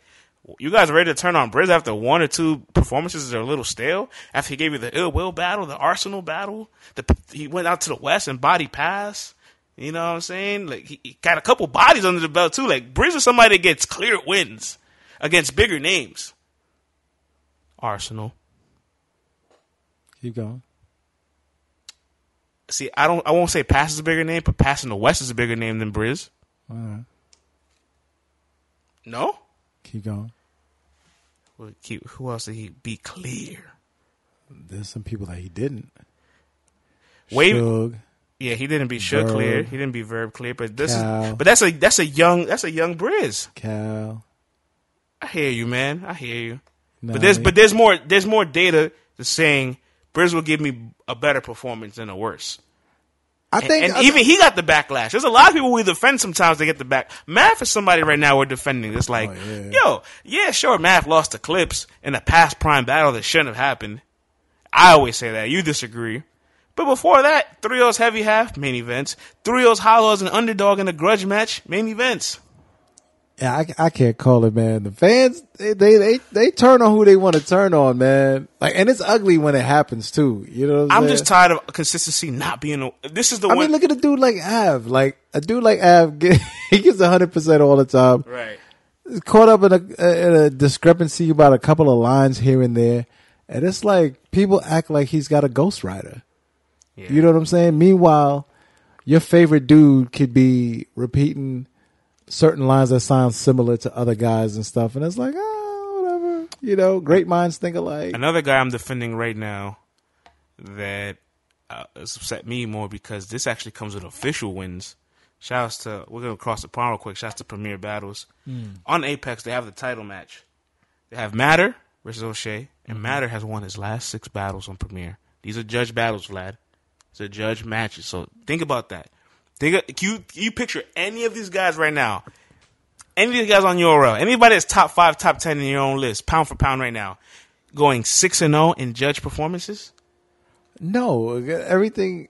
you guys ready to turn on Briz after one or two performances that are a little stale. After he gave you the ill will battle, the Arsenal battle, the, he went out to the West and body pass. You know what I'm saying? Like he, he got a couple bodies under the belt too. Like Briz is somebody that gets clear wins against bigger names. Arsenal. Keep going. See, I don't. I won't say Pass is a bigger name, but Pass in the West is a bigger name than Briz. All right. No. Keep going. Well, keep- Who else did he be clear? There's some people that he didn't. Wave. Suge. Yeah, he didn't be sure Verb. clear. He didn't be verb clear. But this Cal. is. But that's a that's a young that's a young Briz. Cal. I hear you, man. I hear you. But there's but there's more there's more data to saying Briz will give me a better performance than a worse. I think and I- even he got the backlash. There's a lot of people we defend sometimes they get the back. Math is somebody right now we're defending. It's like, Oh, yeah. yo, yeah, sure, Math lost to Clips in a past prime battle that shouldn't have happened. I always say that. You disagree. But before that, 3-0's heavy half, main events. 3-0's hollow as an underdog in a grudge match, main events. Yeah, I, I can't call it, man. The fans, they, they, they, they turn on who they want to turn on, man. Like, and it's ugly when it happens too. You know I'm, I'm just tired of consistency not being a, this is the I one. mean, look at a dude like Av. Like, a dude like Av, get, he gets 100% all the time. right. Caught up in a, in a discrepancy about a couple of lines here and there. And it's like, people act like he's got a ghostwriter. Yeah. You know what I'm saying? Meanwhile, your favorite dude could be repeating certain lines that sound similar to other guys and stuff, and it's like, oh, whatever. You know, great minds think alike. Another guy I'm defending right now that uh, has upset me more because this actually comes with official wins. Shouts to we're gonna cross the pond real quick. Shouts to Premier Battles hmm. on Apex. They have the title match. They have Matter versus O'Shea, and hmm. Matter has won his last six battles on Premier. These are judge battles, Vlad. These are judge matches. So think about that. Think you you picture any of these guys right now. Any of these guys on URL, anybody that's top five, top ten in your own list, pound for pound right now, going six and zero in judge performances. No, everything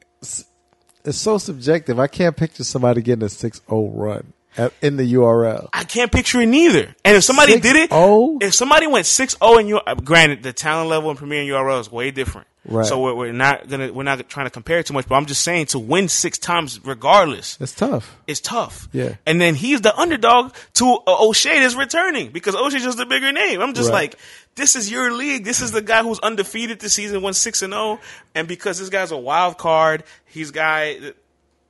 is so subjective. I can't picture somebody getting a 6-0 run at, in the URL. I can't picture it neither. And if somebody did it, 6-0? if somebody went 6-0 in your, granted, the talent level in Premier and URL is way different. Right. So we're, we're not gonna, we're not trying to compare it too much, but I'm just saying to win six times regardless It's tough. It's tough. Yeah. And then he's the underdog to uh, O'Shea that's returning because O'Shea's just a bigger name. I'm just Right. like, this is your league. This is the guy who's undefeated this season, went six and zero, and because this guy's a wild card, he's guy,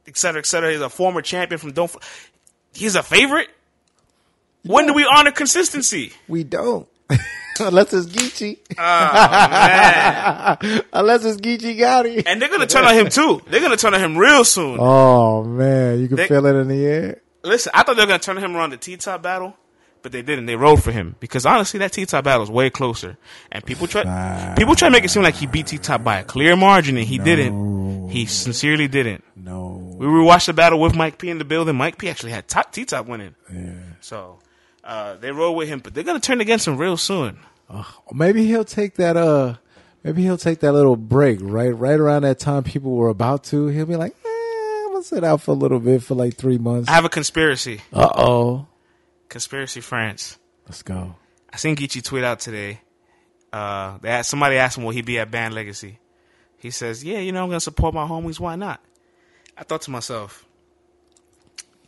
et cetera, et cetera. He's a former champion from Don't. He's a favorite. When do we honor consistency? We don't. Unless it's Geechee. Man. Unless it's Geechee Gotti. and they're gonna turn on him too. They're gonna turn on him real soon. Oh, man. You can They- feel it in the air. Listen, I thought they were gonna turn him around the T top battle, but they didn't. They rode for him because honestly, that T top battle is way closer. And people try people try to make it seem like he beat T top by a clear margin, and he didn't. He sincerely didn't. No. We rewatched the battle with Mike P in the building. Mike P actually had top T top winning. Yeah. So uh, they rode with him, but they're gonna turn against him real soon. Maybe he'll take that, uh, maybe he'll take that little break, right? Right around that time people were about to. He'll be like, eh, I'm to sit out for a little bit for like three months. I have a conspiracy. Uh oh. Conspiracy France. Let's go. I seen Geechee tweet out today. Uh, they asked, somebody asked him, "Will he be at Band Legacy?" He says, "Yeah, you know, I'm gonna support my homies. Why not?" I thought to myself,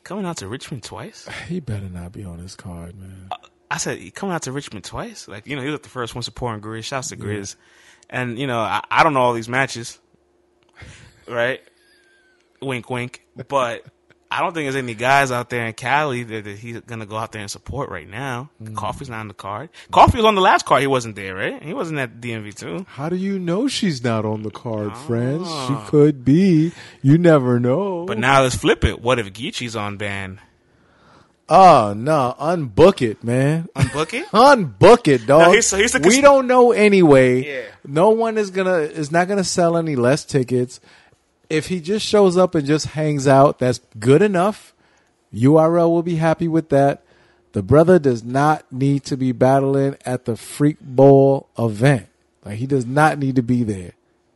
"Coming out to Richmond twice?" He better not be on his card, man. I said, "You coming out to Richmond twice?" Like, you know, he was the first one supporting Grizz. Shouts to Grizz. And you know, I, I don't know all these matches, right? Wink, wink. But I don't think there's any guys out there in Cali that, that he's gonna go out there and support right now. Coffee's not on the card. Coffee was on the last card. He wasn't there, right? He wasn't at DMV too. How do you know she's not on the card, friends? Ah. She could be. You never know. But now let's flip it. What if Geechee's on ban? Oh no, unbook it, man. Unbook it? Unbook it, dog. No, here's- here's cons- we don't know anyway. Yeah. No one is gonna is not gonna sell any less tickets. If he just shows up and just hangs out, that's good enough. URL will be happy with that. The brother does not need to be battling at the Freak Bowl event. Like he does not need to be there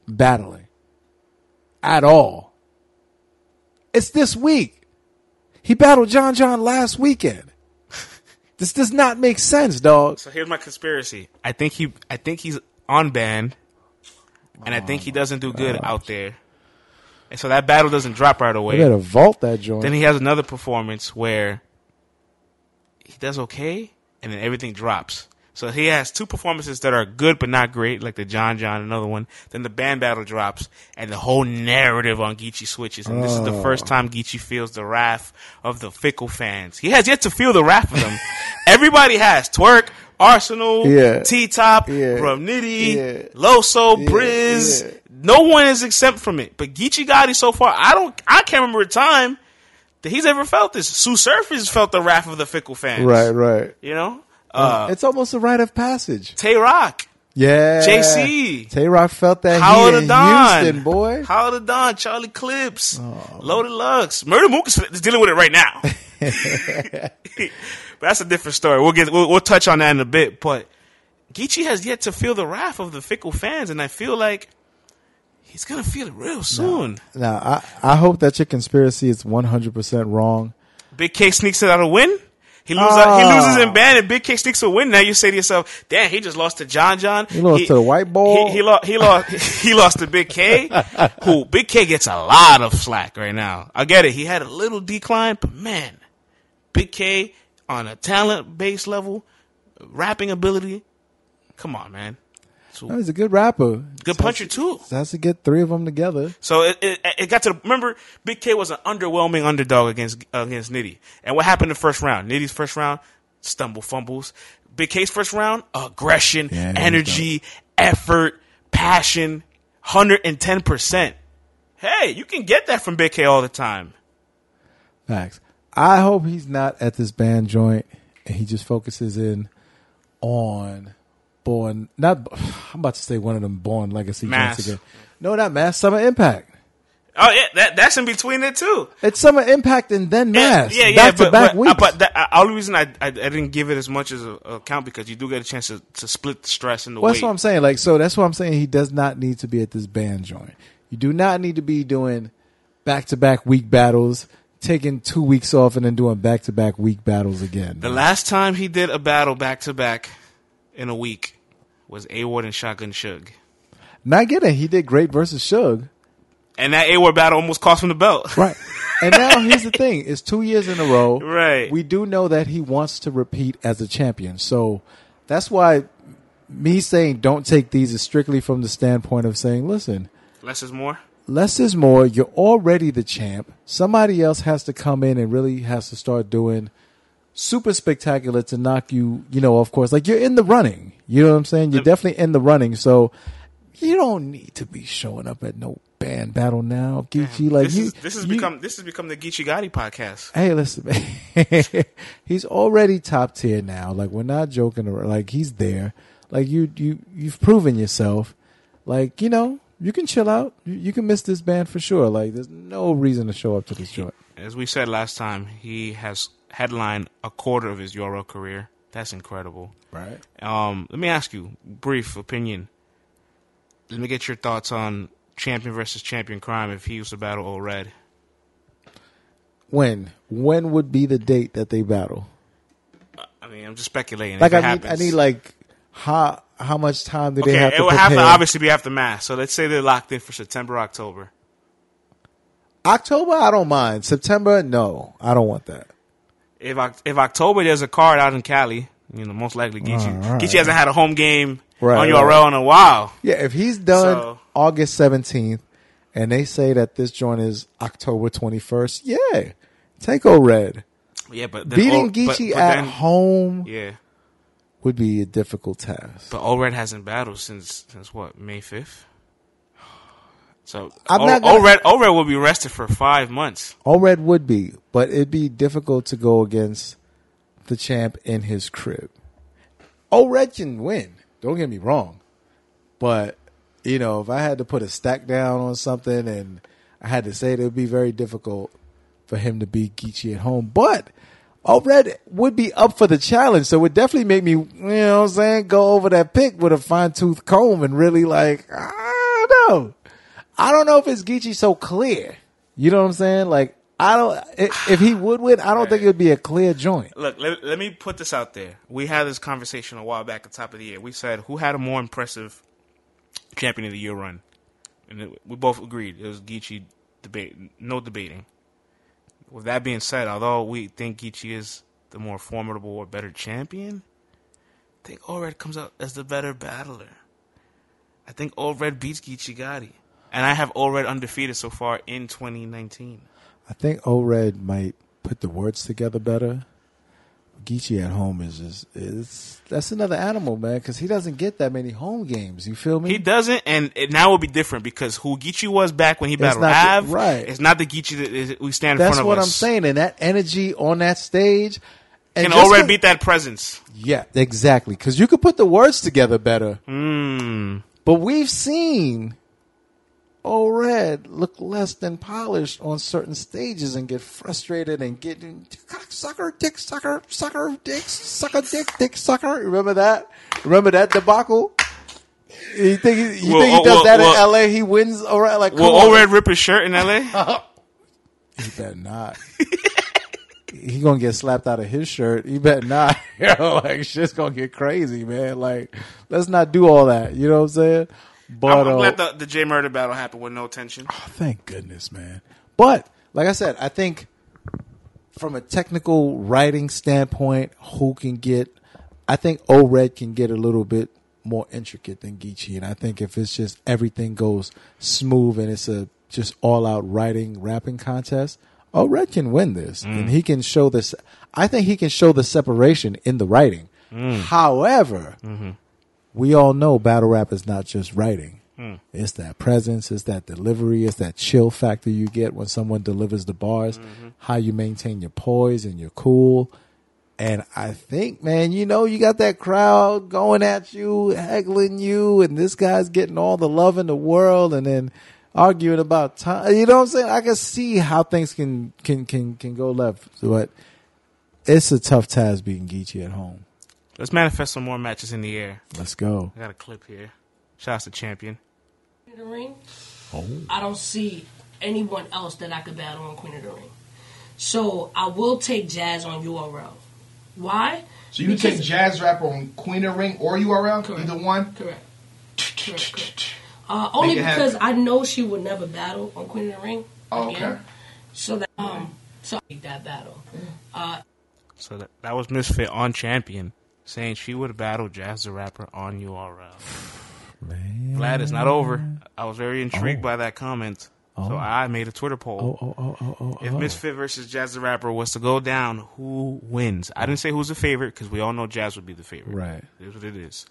battling at all. It's this week. He battled John John last weekend. This does not make sense, dog. So here's my conspiracy. I think he I think he's on ban, and I think he oh doesn't do good out there. And so that battle doesn't drop right away. better vault that joint. Then he has another performance where he does okay, and then everything drops. So he has two performances that are good but not great, like the John John, another one. Then the band battle drops, and the whole narrative on Geechee switches. And this is the Oh. first time Geechee feels the wrath of the fickle fans. He has yet to feel the wrath of them. Everybody has Twork. Arsenal, Yeah. T Top, Yeah. Nitty, Yeah. Loso, Yeah. Briz. Yeah. No one is exempt from it. But Geechee Gotti so far, I don't I can't remember a time that he's ever felt this. Tsu Surf has felt the wrath of the fickle fans. right, right. You know? Uh, it's almost a rite of passage. Tay Roc, Yeah. JC. Tay Roc felt that Hollow Da Don, Houston, boy. Oh. Hollow Da Don, Charlie Clips, Loaded Lux, Murda Mook is dealing with it right now. but that's a different story. We'll get we'll, we'll touch on that in a bit. But Geechee has yet to feel the wrath of the fickle fans, and I feel like he's gonna feel it real soon. Now, I, I hope that your conspiracy is 100% wrong. Big K sneaks it out a win. He loses. Ah. He loses in band, and Big K sticks a win. Now you say to yourself, "Damn, he just lost to John John. He lost to the white ball. He, he lost. He lost. he lost to Big K. who Big K gets a lot of slack right now. I get it. He had a little decline, but man, Big K on a talent base level, rapping ability. Come on, man. No, he's a good rapper. Good puncher too. Has to get three of them together. So it, it, it got to the, remember Big K was an underwhelming underdog against against Nitty. And what happened in the first round? Nitty's first round, stumble fumbles. Big K's first round, aggression, Yeah, energy, effort, passion, hundred and ten percent. Hey, you can get that from Big K all the time. Facts. I hope he's not at this band joint and he just focuses in on Born. Not. I'm about to say one of them Born Legacy Mass. again. No, not Mass. Summer Impact. Oh yeah, that that's in between it too. It's Summer Impact and then Mass. Yeah, yeah, back but, to back but, weeks. uh, but the uh, only reason I, I I didn't give it as much as a, a count because you do get a chance to, to split the stress and the Well, weight. that's what I'm saying. Like, so that's what I'm saying. He does not need to be at this band joint. You do not need to be doing back to back week battles, taking two weeks off, and then doing back to back week battles again. The last time he did a battle back to back in a week was A Ward and Shotgun Suge. Not getting. He did great versus Suge. And that A Ward battle almost cost him the belt. Right. And now here's the thing: it's two years in a row. Right. We do know that he wants to repeat as a champion, so that's why me saying don't take these is strictly from the standpoint of saying, listen, Less is more. less is more. You're already the champ. Somebody else has to come in and really has to start doing super spectacular to knock you, you know, of course, like you're in the running. You know what I'm saying? You're definitely in the running. So you don't need to be showing up at no band battle now, Geechee. Like this you, is this has you- become this has become the Geechee Gotti podcast. Hey, listen, man. he's already top tier now. Like we're not joking around. Like he's there. Like you, you, you've proven yourself. Like you know, you can chill out. You, you can miss this band for sure. Like there's no reason to show up to this joint. As we said last time, he has headlined a quarter of his URL career. That's incredible. Right. Um, let me ask you, brief opinion. Let me get your thoughts on champion versus champion crime if he was to battle O-Red. When? When would be the date that they battle? I mean, I'm just speculating. Like if I it need, I need like how how much time do they have it to It would prepare? have to obviously be after mass. So let's say they're locked in for September, October. October, I don't mind. September, no, I don't want that. If if October there's a card out in Cali, you know, most likely Geechee. Right. Geechee hasn't had a home game Right, on right. URL in a while. Yeah, if he's done So- August seventeenth, and they say that this joint is October twenty first, yeah, take O Red. Yeah, but then Beating O- but- Geechee but at then- home Yeah, would be a difficult task. but O-Red hasn't battled since since what May fifth. So I'm O- not gonna- O-Red O-Red will be rested for five months. O Red would be, but it'd be difficult to go against the champ in his crib. Oh, Red can win. Don't get me wrong. But, you know, if I had to put a stack down on something and I had to say it, it would be very difficult for him to beat Geechee at home. But Oh, Red would be up for the challenge, so it would definitely make me, you know what I'm saying, go over that pick with a fine tooth comb and really like, ah, I don't know. I don't know if it's Geechee so clear. You know what I'm saying? Like, I don't, if he would win, I don't think it would be a clear joint. Look, let, let me put this out there. We had this conversation a while back at the top of the year. We said who had a more impressive champion of the year run, and it, we both agreed it was Geechee. Debate, no debating. With that being said, although we think Geechee is the more formidable or better champion, I think O-Red comes out as the better battler. I think O-Red beats Geechee Gotti. And I have O-Red undefeated so far in 2019. I think O-Red might put the words together better. Geechee at home is just is that's another animal, man, because he doesn't get that many home games. You feel me? He doesn't, and it now will be different because who Geechee was back when he battled Av, right. It's not the Geechee that is, we stand in that's front of what us. I'm saying. And that energy on that stage. And Can 'cause- beat that presence? Yeah, exactly. Because you could put the words together better. Mm. But we've seen O Red look less than polished on certain stages and get frustrated and get sucker, dick sucker, sucker, dick, sucker, dick, dick sucker. Remember that? Remember that debacle? You think he, you Well, think he uh, does well, that well- in L.A.? He wins. All right, like Will. O-Red rip his shirt in LA? He better not. he gonna get slapped out of his shirt. He better not. Like shit's gonna get crazy, man. Like, let's not do all that. You know what I'm saying? But I'm, I'm uh, glad the, the J Murder battle happened with no tension. Oh, thank goodness, man. But like I said, I think from a technical writing standpoint, who can get? I think O Red can get a little bit more intricate than Geechee, and I think if it's just everything goes smooth and it's a just all out writing rapping contest, O Red can win this, mm. and he can show this. I think he can show the separation in the writing. Mm. However, mm-hmm. We all know battle rap is not just writing. Hmm. It's that presence, it's that delivery, it's that chill factor you get when someone delivers the bars, mm-hmm. how you maintain your poise and your cool. And I think, man, you know, you got that crowd going at you, heckling you, and this guy's getting all the love in the world and then arguing about time. You know what I'm saying? I can see how things can can can can go left, but it's a tough task beating Geechee at home. Let's manifest some more matches in the air. Let's go. I got a clip here. Shout out to champion. Queen of the Ring, Oh. I don't see anyone else that I could battle on Queen of the Ring. So I will take Jazz on URL. Why? So you Because- take Jazz Rapper on Queen of the Ring or URL, Correct. either one. Correct. Correct, correct. Uh, only because happen. I know she would never battle on Queen of the Ring. Oh, again. okay. So that um, so I take that battle. Uh, So that, that was Misfit on champion saying she would battle Jazz the Rapper on URL. Man. Glad it's not over. I was very intrigued Oh. by that comment. Oh. So I made a Twitter poll. Oh, oh, oh, oh, oh. If oh. Misfit versus Jazz the Rapper was to go down, who wins? I didn't say who's the favorite because we all know Jazz would be the favorite. Right. It is what it is.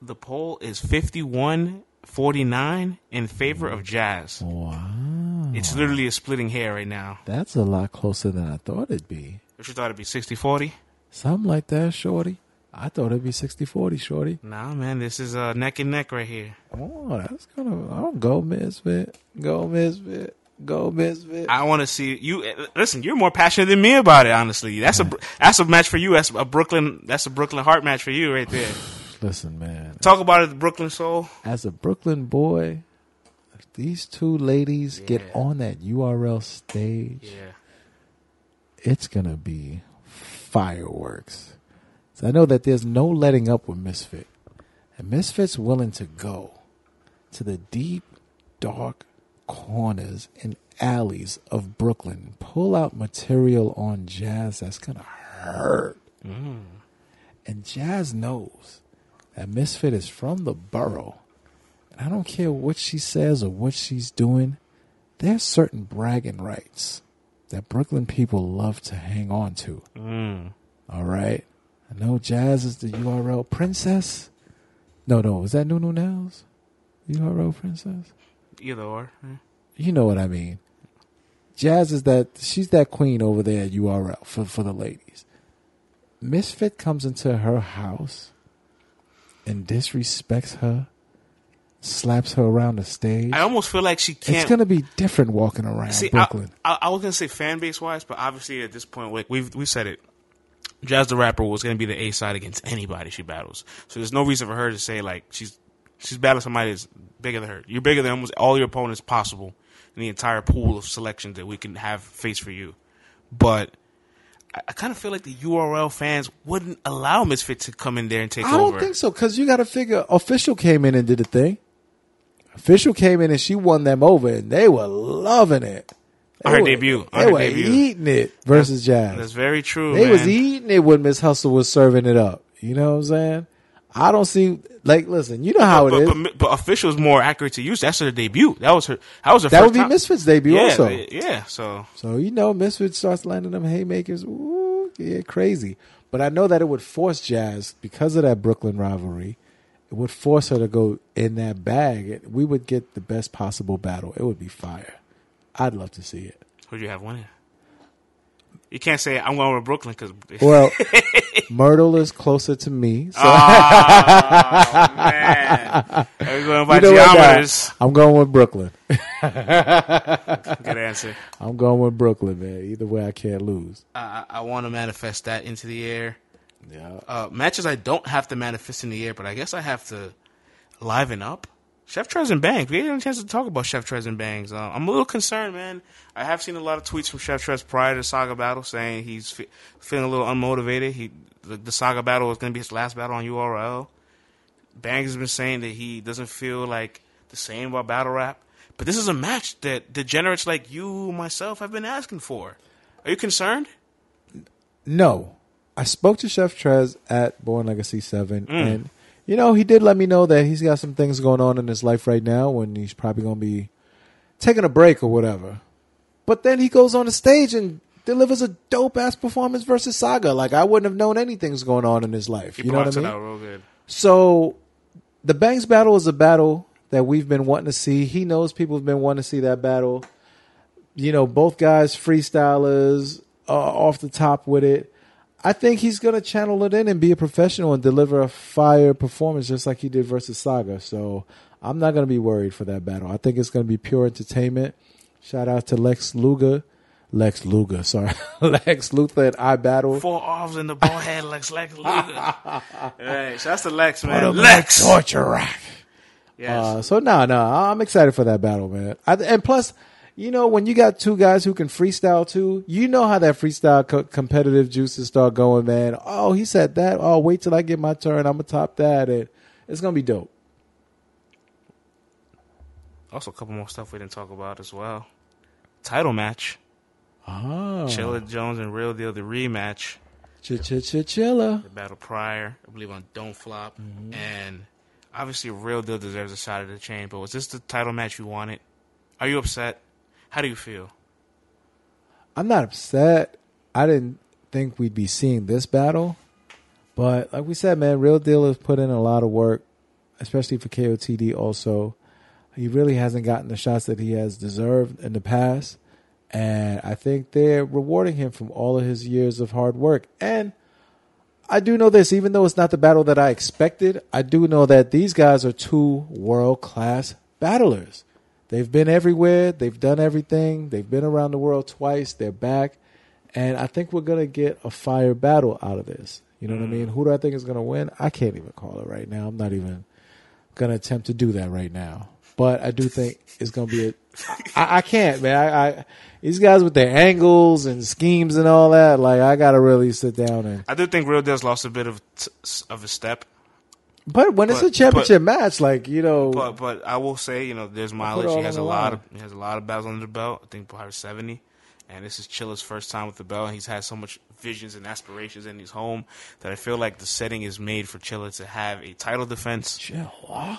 The poll is 51 49 in favor of Jazz. Wow. It's literally a splitting hair right now. That's a lot closer than I thought it'd be. What you thought it'd be 60 40? Something like that, Shorty. I thought it'd be 60 40, Shorty. Nah, man, this is uh, neck and neck right here. Oh, that's kind of. I'll go Misfit. Go Misfit. Go Misfit. I want to see you. uh, Listen, you're more passionate than me about it. Honestly, that's a that's a match for you. That's a Brooklyn. That's a Brooklyn heart match for you right there. Listen, man. Talk about it, Brooklyn Soul. As a Brooklyn boy, if these two ladies get on that URL stage, Yeah, it's to be fireworks. So I know that there's no letting up with Misfit. And Misfit's willing to go to the deep, dark corners and alleys of Brooklyn, pull out material on Jazz that's going to hurt. Mm. And Jazz knows that Misfit is from the borough. And I don't care what she says or what she's doing, there's certain bragging rights that Brooklyn people love to hang on to. All right. I know Jazz is the URL princess. No, no, was that Nunu Nails? URL princess? either or. eh. You know what I mean. Jazz is that she's that queen over there at URL for, for the ladies. Misfit comes into her house and disrespects her, slaps her around the stage. I almost feel like she can't. It's gonna be different walking around See, I, Brooklyn. I, I was gonna say fan base wise, but obviously at this point, like, we've we said it. Jazz the rapper was gonna be the A side against anybody she battles, so there's no reason for her to say like she's she's battling somebody that's bigger than her. You're bigger than almost all your opponents possible in the entire pool of selections that we can have face for you. But I, I kind of feel like the URL fans wouldn't allow Misfit to come in there and take over. I don't think so because you got to figure. Official came in and did the thing. Official came in and she won them over, and they were loving it. They her were- debut, they her were debut. eating it versus Jazz. That's very true. They man. was eating it when Miss Hustle was serving it up. You know what I'm saying? I don't see like listen. You know how but, it is. but, but official is more accurate to use. That's her debut. That was her. That was her. that first would be time. Misfits debut yeah, also. Yeah. So So you know, Misfits starts landing them haymakers. Ooh, yeah, crazy. But I know that it would force Jazz because of that Brooklyn rivalry. It would force her to go in that bag. It- We would get the best possible battle. It would be fire. I'd love to see it. who'd you have winning? You can't say I'm going with Brooklyn because Well, Myrtle is closer to me. So oh man, we're going by you know what, geometers. I'm going with Brooklyn. Good answer. I'm going with Brooklyn, man. Either way, I can't lose. I, I want to manifest that into the air. Yeah. Uh, matches I don't have to manifest in the air, but I guess I have to liven up. Chef Trez and Bangs. We didn't have a chance to talk about Chef Trez and Bangs. Uh, I'm a little concerned, man. I have seen a lot of tweets from Chef Trez prior to Saga battle saying he's fe- feeling a little unmotivated. He the, the Saga battle is going to be his last battle on URL. Bangs has been saying that he doesn't feel like the same about battle rap. But this is a match that degenerates like you, myself, have been asking for. Are you concerned? No. I spoke to Chef Trez at Born Legacy 7, Mm. and, you know, he did let me know that he's got some things going on in his life right now when he's probably going to be taking a break or whatever. But then he goes on the stage and delivers a dope ass performance versus Saga. Like, I wouldn't have known anything's going on in his life. He you know what I it mean? out real good. So the Bangs battle is a battle that we've been wanting to see. He knows people have been wanting to see that battle. You know, both guys freestylers uh, off the top with it. I think he's going to channel it in and be a professional and deliver a fire performance just like he did versus Saga. So I'm not going to be worried for that battle. I think it's going to be pure entertainment. Shout out to Lex Luger. Lex Luger, sorry. Lex Luthor and I battle. Four arms in the ball head, Lex Lex Luger. hey, so that's the Lex, man. Lex. torture rack. Yes. Uh, so no, no, I'm excited for that battle, man. I, and plus, you know, when you got two guys who can freestyle too, you know how that freestyle co- competitive juices start going, man. Oh, he said that. Oh, wait till I get my turn. I'm gonna top that, and it's gonna be dope. also, a couple more stuff we didn't talk about as well. Title match. Oh, Chilla Jones and Real Deal, the rematch. ch ch ch chilla. The battle prior, I believe on Don't Flop. Mm-hmm. And obviously, Real Deal deserves a shot of the chain, but was this the title match you wanted? Are you upset? How do you feel? I'm not upset. I didn't think we'd be seeing this battle, but like we said, man, Real Deal has put in a lot of work, especially for KOTD. Also, he really hasn't gotten the shots that he has deserved in the past, and I think they're rewarding him from all of his years of hard work. And I do know this, even though it's not the battle that I expected, I do know that these guys are two world class battlers. They've been everywhere. They've done everything. They've been around the world twice. They're back. And I think we're going to get a fire battle out of this. You know what I mm. mean? Who do I think is going to win? I can't even call it right now. I'm not even going to attempt to do that right now. But I do think it's going to be a. I, I can't, man. I, I these guys with their angles and schemes and all that. Like I got to really sit down and. I do think Real Deal's lost a bit of t- of a step, But when it's a championship match, like you know, but but I will say, you know, there's mileage. He has a lot line. of he has a lot of battles under the belt. I think probably seventy, and this is Chilla's first time with the belt. He's had so much visions and aspirations in his home that I feel like the setting is made for Chilla to have a title defense.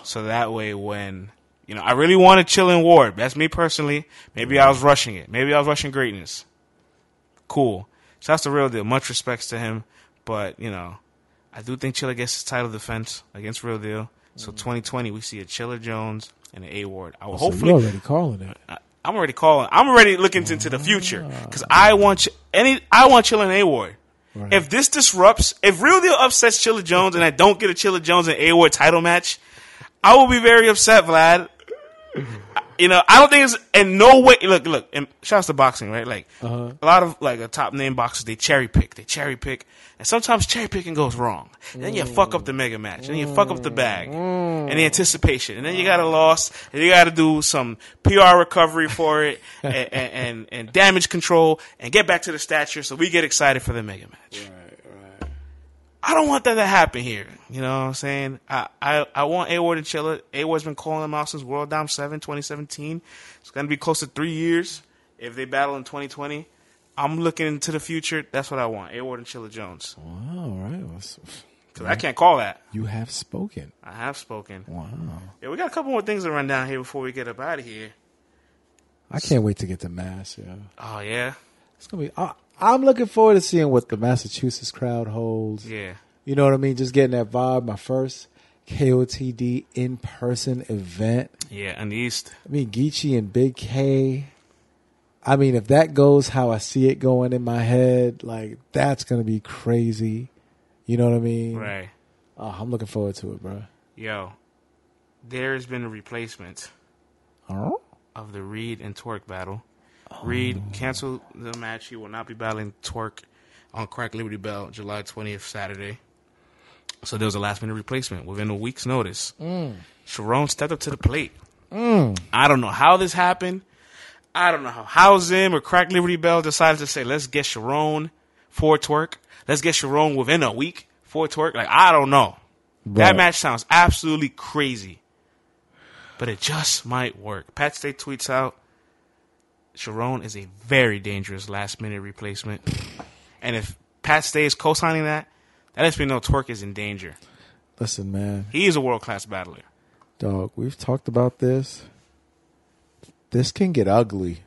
So that way, when you know, I really wanted Chilla and Ward. That's me personally. Maybe I was rushing it. Maybe I was rushing greatness. Cool. So that's the real deal. Much respects to him, but you know, I do think Chilla gets his title defense against Real Deal. So mm. 2020, we see a Chilla Jones and an A Ward. I will so hopefully. already calling it. I- I'm already calling. I'm already looking into the future ah. because I want any. I want Chilla and A Ward. If this disrupts, if Real Deal upsets Chilla Jones and I don't get a Chilla Jones and A Ward title match, I will be very upset, Vlad. You know, I don't think it's in no way. Look, look, and shouts to boxing, right? Like Uh-huh. a lot of like a top name boxers, they cherry pick, they cherry pick, and sometimes cherry picking goes wrong. And then you fuck up the mm. mega match, and then you fuck up the mm. bag, and the mm. anticipation, and then you got a loss, and you got to do some PR recovery for it, and, and, and and damage control, and get back to the stature, so we get excited for the mega match. I don't want that to happen here. You know what I'm saying? I I, I want A Ward and Chilla. A Ward's been calling them out since World Dom 7, 2017. It's going to be close to three years if they battle in 2020. I'm looking into the future. That's what I want. A Ward and Chilla Jones. Wow, all right. Well, Because I can't call that. You have spoken. I have spoken. Wow. Yeah, we got a couple more things to run down here before we get up out of here. I can't wait to get to Mass. Yeah, Oh, yeah? it's gonna be. I, I'm looking forward to seeing what the Massachusetts crowd holds. Yeah. You know what I mean? Just getting that vibe. My first KOTD in person event. Yeah, in the East. I mean, Geechee and Big K. I mean, if that goes how I see it going in my head, like that's gonna be crazy. You know what I mean? Right. Oh, I'm looking forward to it, bro. Yo, there's been a replacement Oh, of the Reed and Twork battle. Reed canceled the match. He will not be battling Twork on Crack Liberty Bell July 20th, Saturday. So there was a last minute replacement within a week's notice. Mm. Charron stepped up to the plate. Mm. I don't know how this happened. I don't know how House Zim or Crack Liberty Bell decided to say, let's get Charron for Twork. Let's get Charron within a week for Twork. Like, I don't know. That match sounds absolutely crazy. But it just might work. Pat Stay tweets out Charron is a very dangerous last minute replacement. And if Pat Stay is co signing that, that lets me know Twork is in danger. listen, man, He is a world class battler. dog. We've talked about this. This can get ugly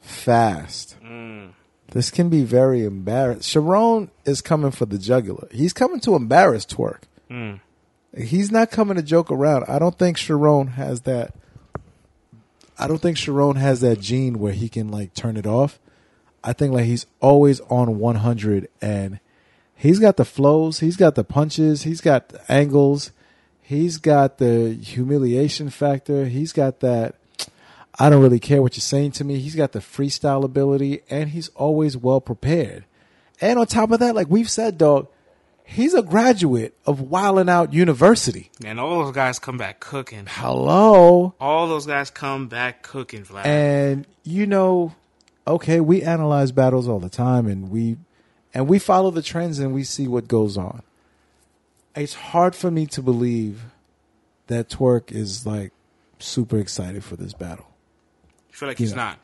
fast. Mm. This can be very embarrassing. Charron is coming for the jugular. He's coming to embarrass Twork. Mm. He's not coming to joke around. I don't think Charron has that. I don't think Charron has that gene where he can like turn it off. I think like he's always on 100 and he's got the flows, he's got the punches, he's got the angles, he's got the humiliation factor, he's got that I don't really care what you're saying to me. He's got the freestyle ability and he's always well prepared. And on top of that, like we've said, dog, he's a graduate of Wildin' Out University. And all those guys come back cooking. Hello. All those guys come back cooking, Vlad. And you know, okay, we analyze battles all the time and we and we follow the trends and we see what goes on. It's hard for me to believe that Twork is like super excited for this battle. I feel like he's Yeah. not.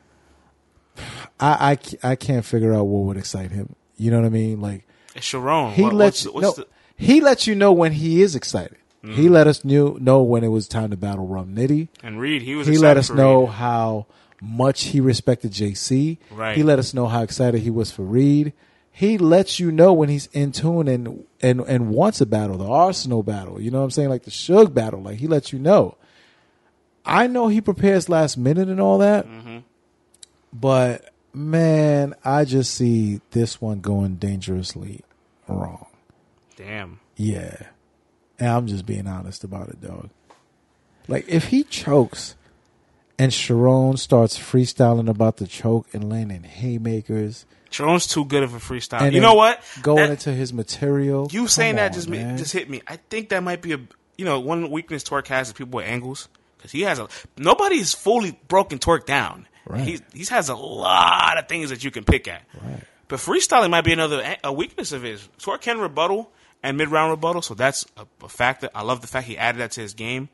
I, I, I can't figure out what would excite him. You know what I mean? Like Charron. he What- lets what's, what's no, the, he lets you know when he is excited. He let us knew know when it was time to battle Rum Nitty. and Reed, he was he let us know Reed. how much he respected JC. Right. He let us know how excited he was for Reed. He lets you know when he's in tune and and and wants a battle, the Arsenal battle. You know what I'm saying? Like the Suge battle. Like he lets you know. I know he prepares last minute and all that, Mm-hmm. but man, I just see this one going dangerously wrong. Damn. Yeah. And I'm just being honest about it, dog. Like, if he chokes and Charron starts freestyling about the choke and landing haymakers Charron's too good of a freestyle. you know what? Going That- into his material. You saying that on, just me, just hit me. I think that might be a you know one weakness Twork has is people with angles because he has a nobody's fully broken Twork down. Right. He he has a lot of things that you can pick at. Right. But freestyling might be another a- a weakness of his. Twork can rebuttal and mid round rebuttal, so that's a, a factor. I love the fact he added that to his game.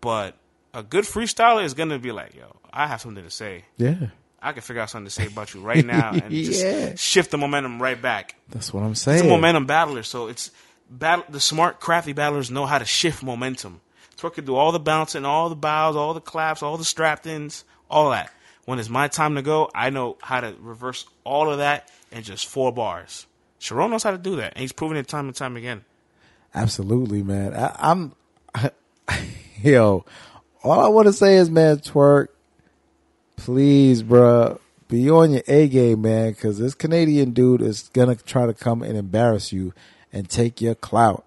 But a good freestyler is gonna be like, yo, I have something to say. Yeah. I can figure out something to say about you right now and just shift the momentum right back. That's what I'm He's saying. a momentum battler, so it's battle. The smart, crafty battlers know how to shift momentum. Twork can do all the bouncing, all the bows, all the claps, all the strap ins, all that. When it's my time to go, I know how to reverse all of that in just four bars. Charron knows how to do that, and he's proven it time and time again. Absolutely, man. I, I'm, yo, all I want to say is, man, Twork, please, bruh, be on your A game, man, because this Canadian dude is gonna try to come and embarrass you and take your clout.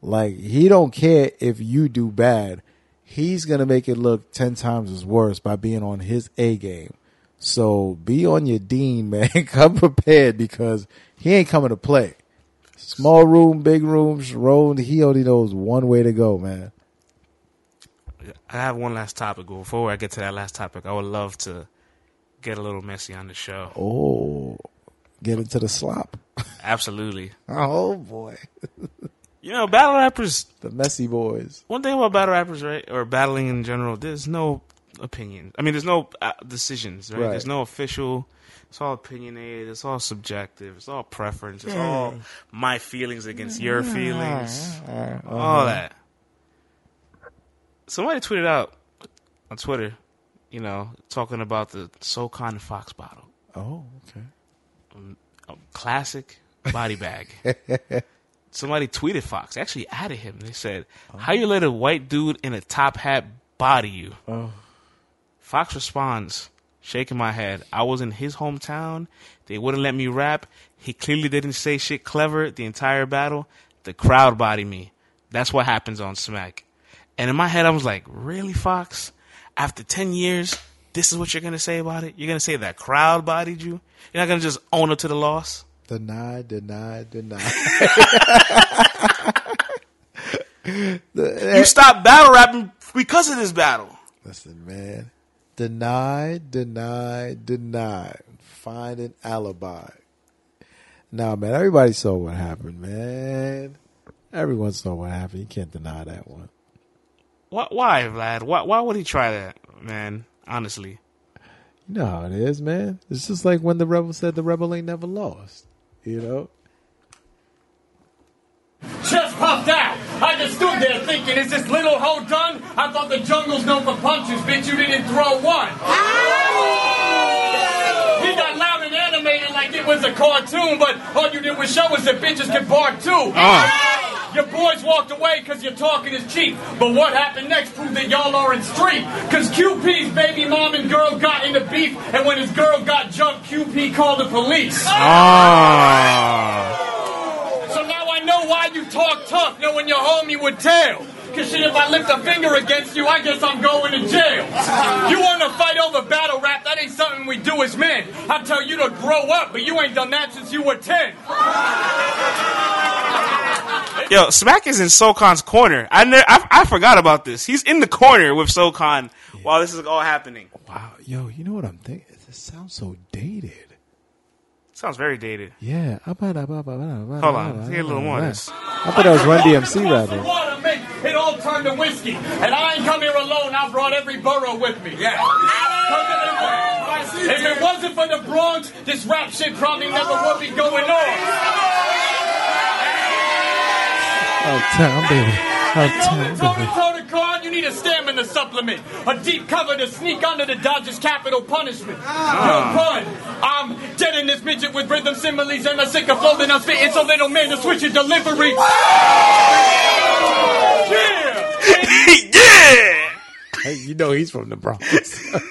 Like he don't care if you do bad. He's gonna make it look ten times as worse by being on his A game. So be on your dean, man. Come prepared because he ain't coming to play. Small room, big room, Charron, he only knows one way to go, man. I have one last topic. Before I get to that last topic, I would love to get a little messy on the show. Oh, get into the slop. Absolutely. Oh boy, You know, battle rappers. the messy boys. One thing about battle rappers, right, or battling in general, there's no opinion. I mean, there's no uh, decisions, right? Right. There's no official. It's all opinionated. It's all subjective. It's all preference. It's all my feelings against your feelings. All that. Somebody tweeted out on Twitter, you know, talking about the Soul Khan Fox bottle. Oh, okay. a classic body bag. Somebody tweeted Fox, actually added him. They said, "How you let a white dude in a top hat body you?" Oh. Fox responds, shaking my head. I was in his hometown. They wouldn't let me rap. He clearly didn't say shit clever the entire battle. The crowd bodied me. That's what happens on Smack. And in my head, I was like, "Really, Fox? After ten years, this is what you're gonna say about it? You're gonna say that crowd bodied you? You're not gonna just own up to the loss?" Deny, deny, deny. You stopped battle rapping because of this battle. Listen, man. Deny, deny, deny. Find an alibi. Nah, man. Everybody saw what happened, man. Everyone saw what happened. You can't deny that one. Why, why Vlad? Why, why would he try that, man? Honestly, You know how it is, man. It's just like when the rebel said the rebel ain't never lost. You know? Just popped out. I just stood there thinking, is this little hoe done? I thought the jungle's known for punches, bitch. You didn't throw one. He got loud and animated like it was a cartoon, but all you did was show us that bitches can bark too. Ah. Your boys walked away because your talking is cheap. But what happened next proved that y'all are in street. Because QP's baby mom and girl got into beef, and when his girl got jumped, QP called the police. ah, So now I know why you talk tough, knowing your homie would tell. Cause shit, if I lift a finger against you, I guess I'm going to jail. You wanna fight over battle rap, that ain't something we do as men. I tell you to grow up, but you ain't done that since you were 10. Yo, Smack is in Soul Khan's corner. I, ne- I I forgot about this. He's in the corner with SoCon while this is all happening. Wow. Yo, you know what I'm thinking? This sounds so dated. Sounds very dated. Yeah. Hold Hold on, let's get a little more of this. I thought that was Run DMC Glass of rapping. water make it all turned to whiskey. And I ain't come here alone, I brought every borough with me. Yeah. If it wasn't for the Bronx, this rap shit probably never would be going on. Uptown, baby. Uptown, Going toe to baby. toe to guard, you need a stamina supplement. A deep cover to sneak under the Dodgers' capital punishment. Ah. No pun. I'm dead in this midget with rhythm similes and a sicker flow than I'm spitting, so little man to switch your delivery. Yeah! yeah. Hey, you know he's from the Bronx.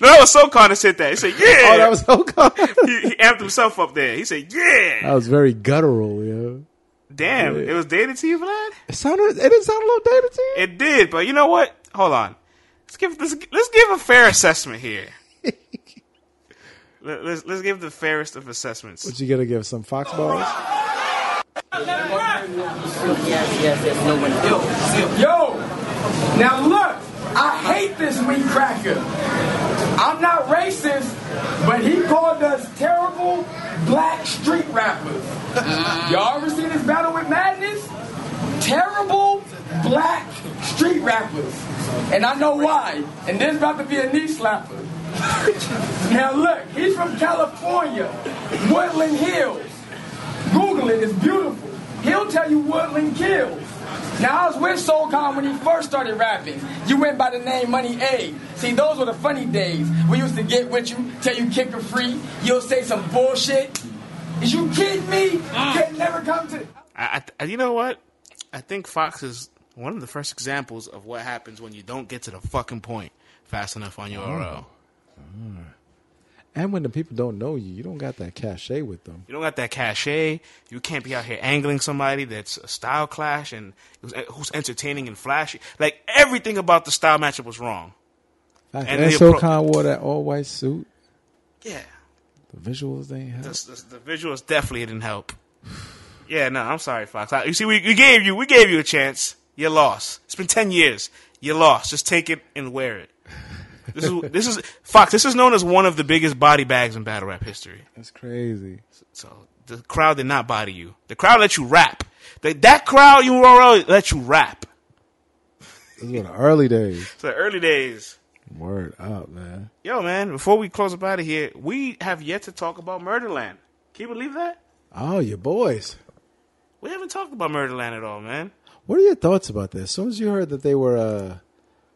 No, that was Soul Khan that said that. He said, oh, yeah. oh, that was so cool. he, he amped himself up there. He said, yeah. That was very guttural, yo. Damn, it was dated to you, Vlad? It sounded. It didn't sound a little dated to you. It did, but you know what? Hold on. Let's give let's, let's give a fair assessment here. Let, us let's give the fairest of assessments. What you gonna give some fox balls. Yes, yes, yes. No bars? Yo, now look, I hate this meat cracker. I'm not racist, but he called us terrible black street rappers. Mm. Y'all ever seen this battle with madness? Terrible black street rappers. And I know why. And this about to be a knee slapper. now look, he's from California, Woodland Hills. Google it, it's beautiful. He'll tell you Woodland kills. Now I was with Soul Khan when he first started rapping. You went by the name Money A. See, those were the funny days. We used to get with you, tell you kicker free. You'll say some bullshit. Is you kidding me? Ah. You can never come to. I, I, you know what? I think Fox is one of the first examples of what happens when you don't get to the fucking point fast enough on your oh. RL. And when the people don't know you, you don't got that cachet with them. You don't got that cachet. You can't be out here angling somebody that's a style clash and who's, who's entertaining and flashy. Like everything about the style matchup was wrong. And, And so appro- Khan wore that all white suit. Yeah, The visuals they had. the, the, the visuals definitely didn't help. Yeah, no, I'm sorry, Fox. I, you see, we, we gave you we gave you a chance. You lost. It's been ten years. You lost. Just take it and wear it. This is this is Fox. This is known as one of the biggest body bags in battle rap history. That's crazy. So the crowd did not body you. The crowd let you rap. That crowd you let you rap. This was the early days. So the early days. Word up, man. Yo, man, before we close up out of here, we have yet to talk about Murderland. Can you believe that? Oh, your boys. We haven't talked about Murderland at all, man. What are your thoughts about this? As soon as you heard that they were uh,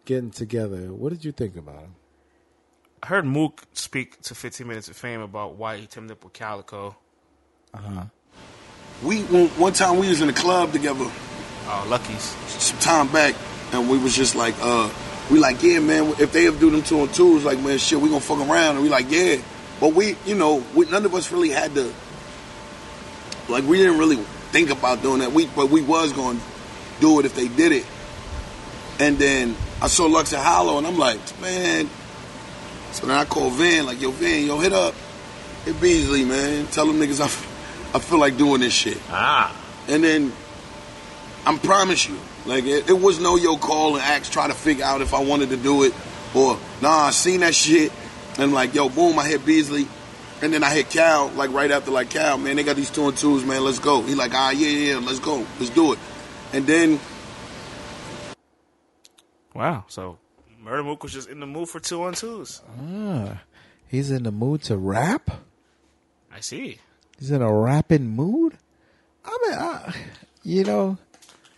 getting together, what did you think about them? I heard Mook speak to 15 Minutes of Fame about why he teamed up with Calicoe. Uh huh. We one, one time we was in a club together Oh, Lucky's. some time back, and we was just like, uh, we like, yeah, man. If they ever do them two on twos, like, man, shit, we gonna fuck around, and we like, yeah. But we, you know, we, none of us really had to, like, we didn't really think about doing that. We, but we was gonna do it if they did it. And then I saw Lux and Hollow, and I'm like, man. So then I called Van, like, yo, Van, yo, hit up, hit Beasley, man. Tell them niggas I, f- I feel like doing this shit. Ah. And then I promise you, like it, it was no yo call and ask, try to figure out if I wanted to do it or nah. I seen that shit and like yo, boom, I hit Beasley, and then I hit Cal like right after like Cal, man, they got these two and twos, man, let's go. He like ah yeah yeah, let's go, let's do it. And then Wow. So Murda Mook was just in the mood for two on twos. Ah, He's in the mood to rap. I see. He's in a rapping mood. I mean, I, you know,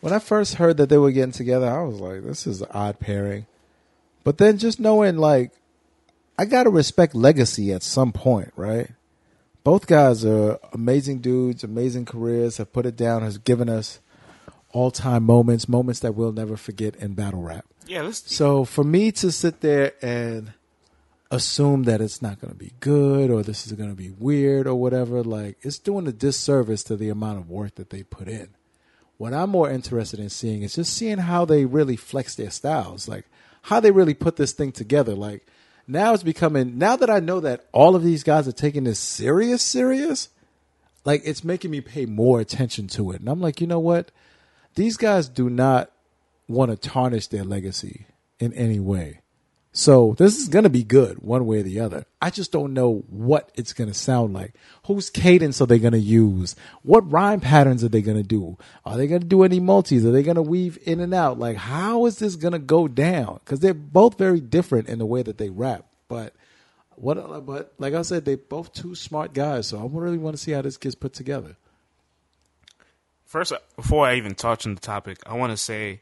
when I first heard that they were getting together, I was like, this is an odd pairing. But then just knowing, like, I got to respect legacy at some point, right? Both guys are amazing dudes, amazing careers, have put it down, has given us all time moments, moments that we'll never forget in battle rap. Yeah, let's. So for me to sit there and assume that it's not going to be good or this is going to be weird or whatever, like it's doing a disservice to the amount of work that they put in. What I'm more interested in seeing is just seeing how they really flex their styles, like how they really put this thing together. Like now it's becoming, now that I know that all of these guys are taking this serious, serious, like it's making me pay more attention to it. And I'm like, you know what? These guys do not want to tarnish their legacy in any way. So this is going to be good one way or the other. I just don't know what it's going to sound like. Whose cadence are they going to use? What rhyme patterns are they going to do? Are they going to do any multis? Are they going to weave in and out? Like, how is this going to go down? Because they're both very different in the way that they rap. But what? But like I said, they're both two smart guys. So I really want to see how this gets put together. First, before I even touch on the topic, I want to say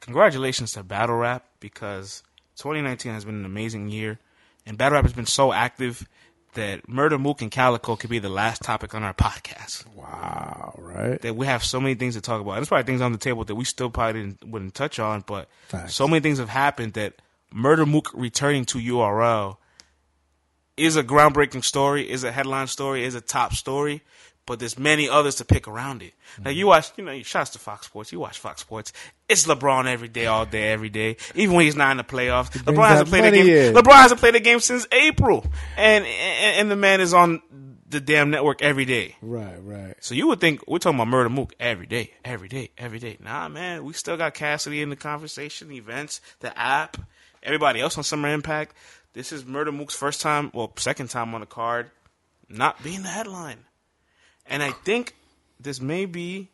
congratulations to Battle Rap because 2019 has been an amazing year, and Battle Rap has been so active that Murda Mook and Calicoe could be the last topic on our podcast. Wow! Right? That we have so many things to talk about. And there's probably things on the table that we still probably didn't, wouldn't touch on, but Facts. so many things have happened that Murda Mook returning to URL is a groundbreaking story, is a headline story, is a top story, but there's many others to pick around it. Now you watch, you know, you shouts to Fox Sports, you watch Fox Sports. It's LeBron every day, all day, every day. Even when he's not in the playoffs, LeBron hasn't played a game. in. LeBron hasn't played a game since April, and, and and the man is on the damn network every day. Right? Right? So you would think we're talking about Murda Mook every day, every day, every day. Nah, man, we still got Cassidy in the conversation, events, the app, everybody else on Summer Impact. This is Murda Mook's first time, well, second time on the card, not being the headline. And I think this may be,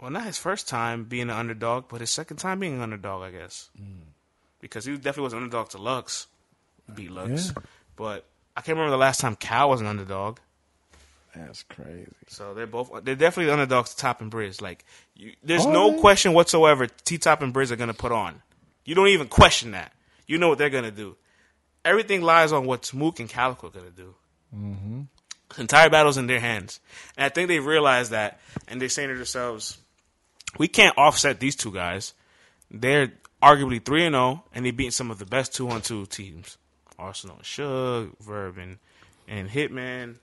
well, not his first time being an underdog, but his second time being an underdog, I guess. Mm. Because he definitely was an underdog to Lux, beat Lux. Yeah. But I can't remember the last time Cal was an underdog. That's crazy. So they're both they're definitely the underdogs to Top and Briz. Like you, there's Are no they? question whatsoever T Top and Briz are gonna put on. You don't even question that. You know what they're gonna do. Everything lies on what Smook and Calicoe are gonna do. Mm-hmm. The entire battle's in their hands, and I think they realize that, and they're saying to themselves, "We can't offset these two guys. They're arguably three and zero, and they beat some of the best two on two teams: Arsenal, Suge, Verb, and, and Hitman,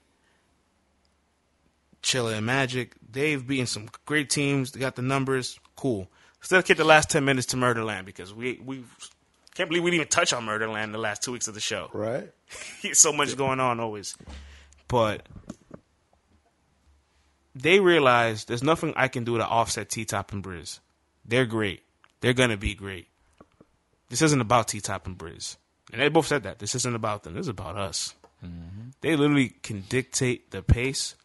Chilla and Magic. They've beaten some great teams. They got the numbers. Cool. Still keep the last ten minutes to Murderland because we we can't believe we didn't even touch on Murderland the last two weeks of the show. Right. so much going on always. But they realize there's nothing I can do to offset T Top and Briz. They're great. They're gonna be great. This isn't about T Top and Briz. And they both said that. This isn't about them. This is about us. Mm-hmm. They literally can dictate the pace,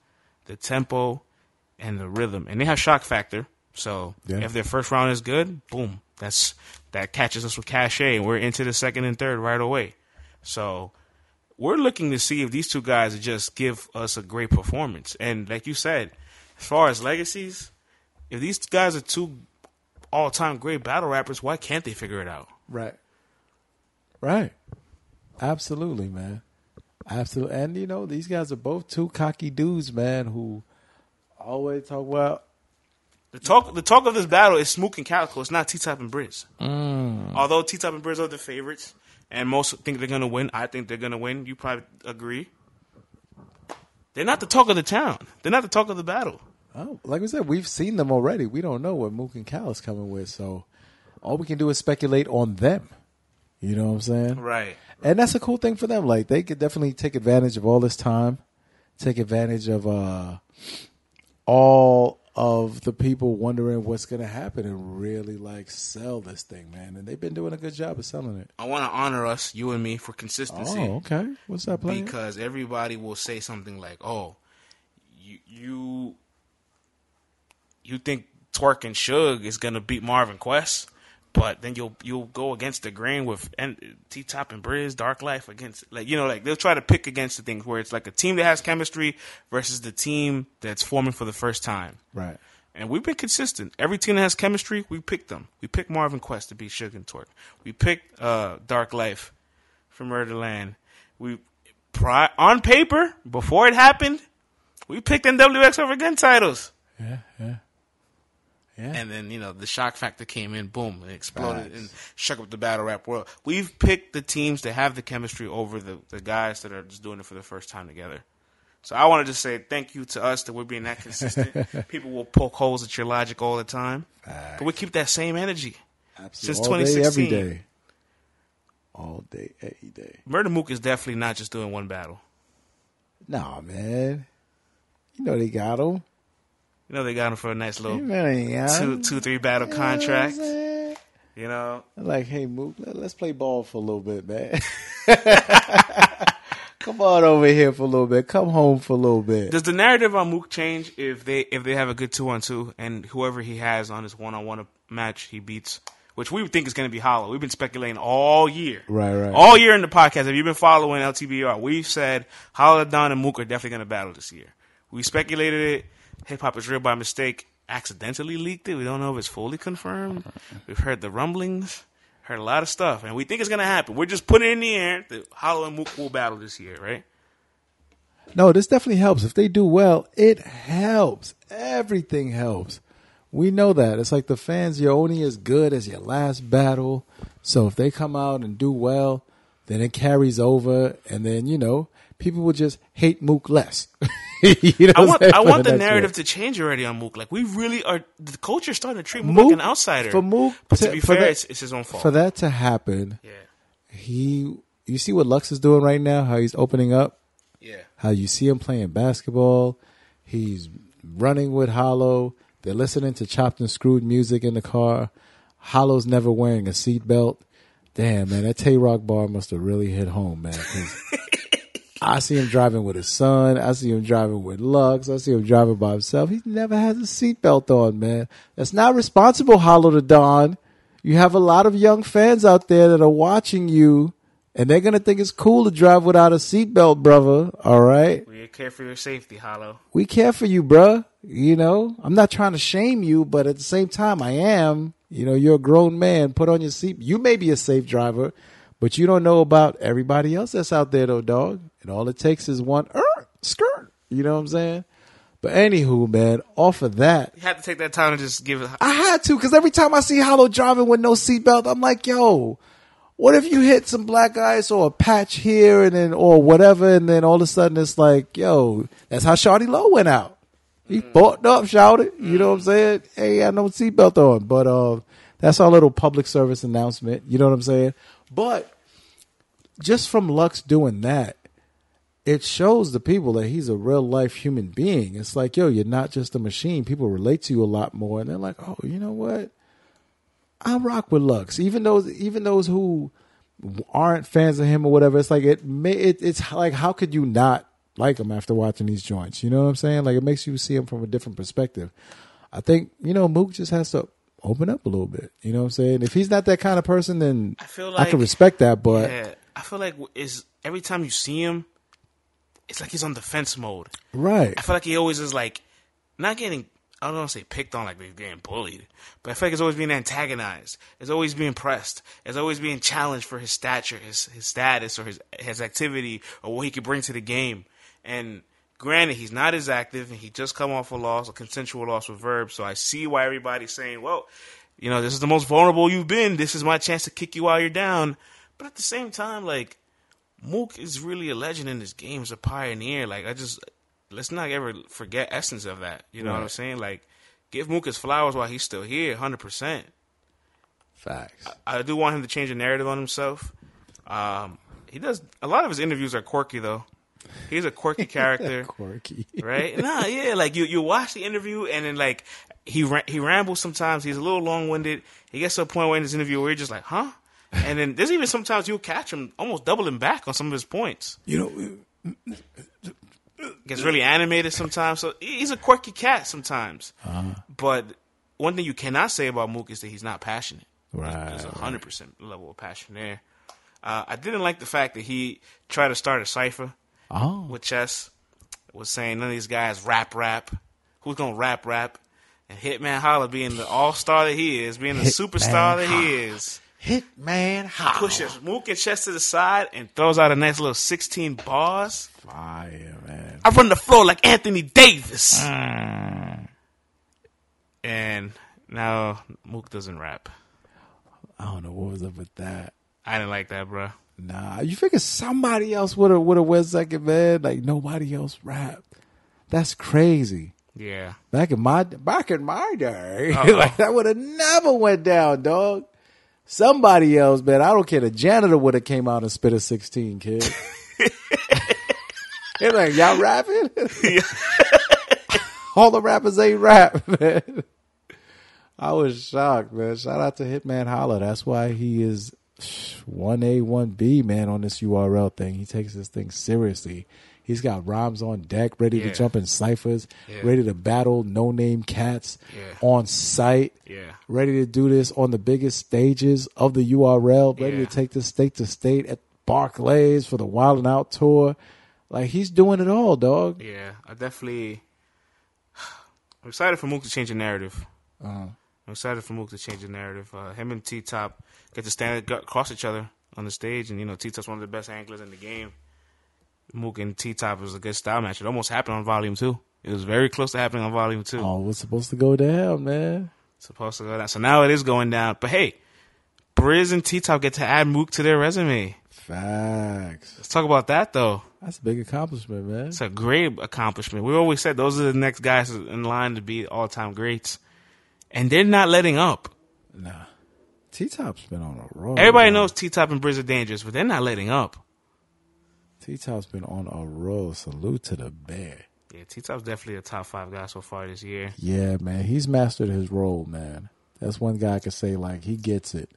the tempo, and the rhythm. And they have shock factor. So Yeah. if their first round is good, boom. That's that catches us with cachet and we're into the second and third right away. So we're looking to see if these two guys just give us a great performance. And like you said, as far as legacies, if these guys are two all time great battle rappers, why can't they figure it out? Right. Right. Absolutely, man. Absolutely. And you know, these guys are both two cocky dudes, man, who always talk about The talk the talk of this battle is Smook and Calicoe. It's not T Top and Briz. Although T Top and Briz are the favorites, and most think they're gonna win. I think they're gonna win. You probably agree. They're not the talk of the town. They're not the talk of the battle. Oh, like we said, we've seen them already. We don't know what Mook and Cal is coming with, so all we can do is speculate on them. You know what I'm saying? Right. And that's a cool thing for them. Like they could definitely take advantage of all this time, take advantage of uh all of the people wondering what's gonna happen and really like sell this thing, man. And they've been doing a good job of selling it. I want to honor us, you and me, for consistency. Oh, okay. What's that playing? because everybody will say something like, "Oh, you you you think Twork and Suge is gonna beat Marvin Quest, but then you'll you'll go against the grain with T Top and Briz, Dark Life against like you know like they'll try to pick against the things where it's like a team that has chemistry versus the team that's forming for the first time." Right. And we've been consistent. Every team that has chemistry, we picked them. We picked Marvin Quest to beat Suge and Twork. We picked uh, Dark Life from Murderland. We pri- on paper before it happened, we picked NWX over gun titles. Yeah, yeah. Yeah. And then you know the shock factor came in, boom, it exploded Facts. and shook up the battle rap world. We've picked the teams that have the chemistry over the the guys that are just doing it for the first time together. So I want to just say thank you to us that we're being that consistent. People will poke holes at your logic all the time, but we keep that same energy. Absolutely. Since all day, 2016. every day. All day, every day. Murda Mook is definitely not just doing one battle. Nah, man. You know they got him. You know they got him for a nice little they two, three battle You know what I'm contract. You know, like, hey, Mook, let, us play ball for a little bit, man. Come on over here for a little bit. Come home for a little bit. does the narrative on Mook change if they if they have a good two on two and whoever he has on his one on one match he beats, which we think is going to be Hollow. We've been speculating all year, Right, right. all year in the podcast. If you've been following LTBR, we've said Hollow Don and Mook are definitely going to battle this year. We speculated it. Hip hop is real by mistake. Accidentally leaked it. We don't know if it's fully confirmed. We've heard the rumblings. Heard a lot of stuff, and we think it's gonna happen. We're just putting it in the air. the Hollow and Mook will battle this year, right? No, this definitely helps. If they do well, it helps. Everything helps. We know that. It's like the fans, you're only as good as your last battle. So if they come out and do well, then it carries over. And then, you know, people will just hate Mook less. you know I want? I want the next narrative one. to change already on Mook. Like we really are. The culture starting to treat Mook, Mook- like an outsider. for Mook but to to- be for fair, that- it's, it's his own fault. For that to happen, yeah, he, you see what Lux is doing right now, how he's opening up? yeah. how you see him playing basketball. He's running with Hollow. They're listening to chopped and screwed music in the car. Hollow's never wearing a seatbelt. Damn, man, that Tay Roc bar must have really hit home, man. I see him driving with his son. I see him driving with Lux. I see him driving by himself. He never has a seatbelt on, man. That's not responsible, Hollow Da Don. You have a lot of young fans out there that are watching you, and they're gonna think it's cool to drive without a seatbelt, brother. All right We care for your safety, Hollow. we care for you, bruh. You know, I'm not trying to shame you, but at the same time, I am. You know, you're a grown man. Put on your seat. You may be a safe driver, but you don't know about everybody else that's out there, though, dog. And all it takes is one er, skirt. You know what I'm saying? But anywho, man, off of that, You had to take that time to just give it. I had to because every time I see Hollow driving with no seatbelt, I'm like, yo, what if you hit some black ice or a patch here and then or whatever, and then all of a sudden it's like, yo, that's how Shawty Lo went out. He fucked up, shouted. You know what I'm saying? Hey, I had no seatbelt on, but uh, that's our little public service announcement. You know what I'm saying? But just from Lux doing that, it shows the people that he's a real life human being. It's like, yo, you're not just a machine. People relate to you a lot more, and they're like, oh, you know what? I rock with Lux, even those even those who aren't fans of him or whatever. It's like it, it it's like how could you not like him after watching these joints? You know what I'm saying? Like it makes you see him from a different perspective. I think you know Mook just has to open up a little bit. You know what I'm saying? If he's not that kind of person, then I feel like I can respect that. But yeah, I feel like is every time you see him, it's like he's on defense mode. right, I feel like he always is like not getting. I don't want to say picked on like he's getting bullied, but I feel like he's always being antagonized. It's always being pressed. It's always being challenged for his stature, his his status, or his his activity, or what he could bring to the game. And granted, he's not as active, and he just come off a loss, a consensual loss with Verb. So I see why everybody's saying, "Well, you know, this is the most vulnerable you've been. This is my chance to kick you while you're down." But at the same time, like Mook is really a legend in this game. He's a pioneer. Like I just let's not ever forget essence of that. You know what I'm saying? Like give Mook his flowers while he's still here, hundred percent. facts. I do want him to change the narrative on himself. Um, he does a lot of his interviews are quirky though. He's a quirky character. Quirky, right? Nah, yeah, like you you watch the interview and then like he he rambles sometimes. He's a little long winded. He gets to a point where in this interview where you're just like, huh? And then there's even sometimes you'll catch him almost doubling back on some of his points. You know, Gets really animated sometimes. So he's a quirky cat sometimes. But one thing you cannot say about Mook is that he's not passionate. right? There's a hundred percent level of passion there. Uh, I didn't like the fact that he tried to start a cipher Oh, with chess. Was saying none of these guys rap rap. Who's gonna rap rap? And Hitman Holla being the all star that he is, being the superstar that he is, Hitman Holla. pushes Mook and chess to the side and throws out a nice little sixteen bars. Fire, man. I run the floor like Anthony Davis. Mm. And now Mook doesn't rap. I don't know what was up with that. I didn't like that, bro. Nah, you figure somebody else would have would have went second, man. Like nobody else rapped. That's crazy. Yeah. Back in my back in my day, uh-huh. like that would have never went down, dog. Somebody else, man. I don't care. The janitor would have came out and spit a sixteen, kid. They're like, y'all rapping? All the rappers ain't rap, man. I was shocked, man. Shout out to Hitman Holla. That's why he is one A, one B, man, on this URL thing. He takes this thing seriously. He's got rhymes on deck, ready Yeah. to jump in ciphers, Yeah. ready to battle no name cats Yeah. on site, Yeah. ready to do this on the biggest stages of the URL, ready to take this state to state at Barclays for the Wild and Out tour. Like he's doing it all, dog. Yeah. I definitely. I'm excited for Mook to change the narrative. Uh-huh. I'm excited for Mook to change the narrative. Uh, him and T Top get to stand across each other on the stage, and you know T Top's one of the best anglers in the game. Mook and T Top was a good style match. It almost happened on Volume Two. It was very close to happening on Volume Two. Oh, what's supposed to go down, man? Supposed to go down. So now it is going down. But hey, Briz and T Top get to add Mook to their resume. Facts. Let's talk about that though. That's a big accomplishment, man. It's a great accomplishment. We always said those are the next guys in line to be all time greats, and they're not letting up. Nah. T Top's been on a roll. Everybody man. knows T Top and Briz are dangerous, but they're not letting up. T Top's been on a roll. Salute to the bear. Yeah, T Top's definitely a top five guy so far this year. Yeah, man. He's mastered his role, man. That's one guy I could say, like, he gets it.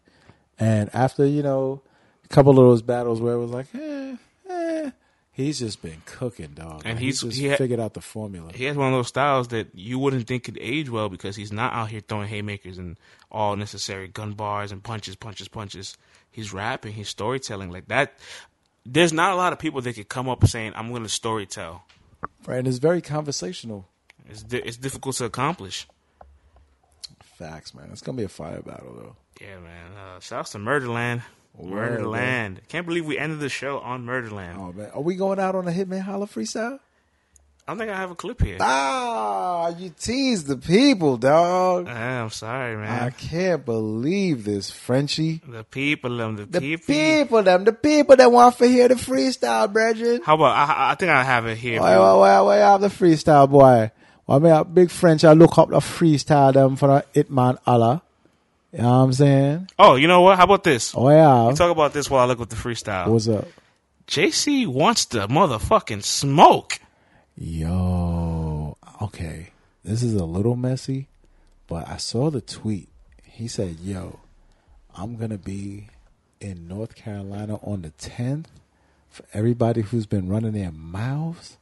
And after, you know, a couple of those battles where it was like, eh, eh, he's just been cooking, dog. And he's- just he ha- figured out the formula. He has one of those styles that you wouldn't think could age well because he's not out here throwing haymakers and all necessary gun bars and punches, punches, punches. He's rapping, he's storytelling like that. There's not a lot of people that could come up saying, "I'm going to storytell." Right, and it's very conversational. It's di- it's difficult to accomplish. Facts, man. It's gonna be a fire battle, though. Yeah, man. Uh, shouts to Murderland. Murderland. Can't believe we ended the show on Murderland. Oh man, are we going out on a Hitman Holla freestyle? I don't think I have a clip here. Ah, you tease the people, dog. Ah, I'm sorry, man. I can't believe this, Frenchie. The people, them, the, The people. people, them, the people that want to hear the freestyle, brethren. How about? I, I think I have it here. Why, why, why, why have the freestyle, boy? Why me a big French, I look up the freestyle them for the Hitman Holla. You know what I'm saying? Oh, you know what? How about this? Oh, yeah. Talk about this while I look at the freestyle. What's up? JC wants the motherfucking smoke. Yo, okay. This is a little messy, but I saw the tweet. He said, Yo, I'm going to be in North Carolina on the 10th. For everybody who's been running their mouths,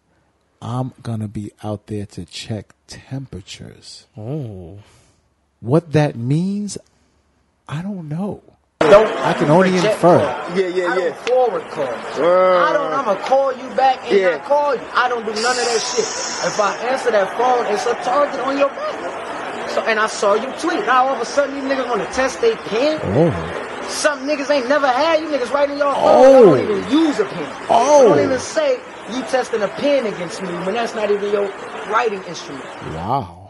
I'm going to be out there to check temperatures. Oh, What that means, I don't know. Don't I can only infer. call. Yeah, yeah, I yeah. don't forward call. I don't. I'ma call you back and Yeah. not call you. I don't do none of that shit. If I answer that phone, it's a target on your back. So, and I saw you tweet. Now all of a sudden, these niggas want to test they pen. Oh. Some niggas ain't never had you niggas writing your phone. Oh. Don't even use a pen. Oh. Don't even say you testing a pen against me when that's not even your writing instrument. Wow.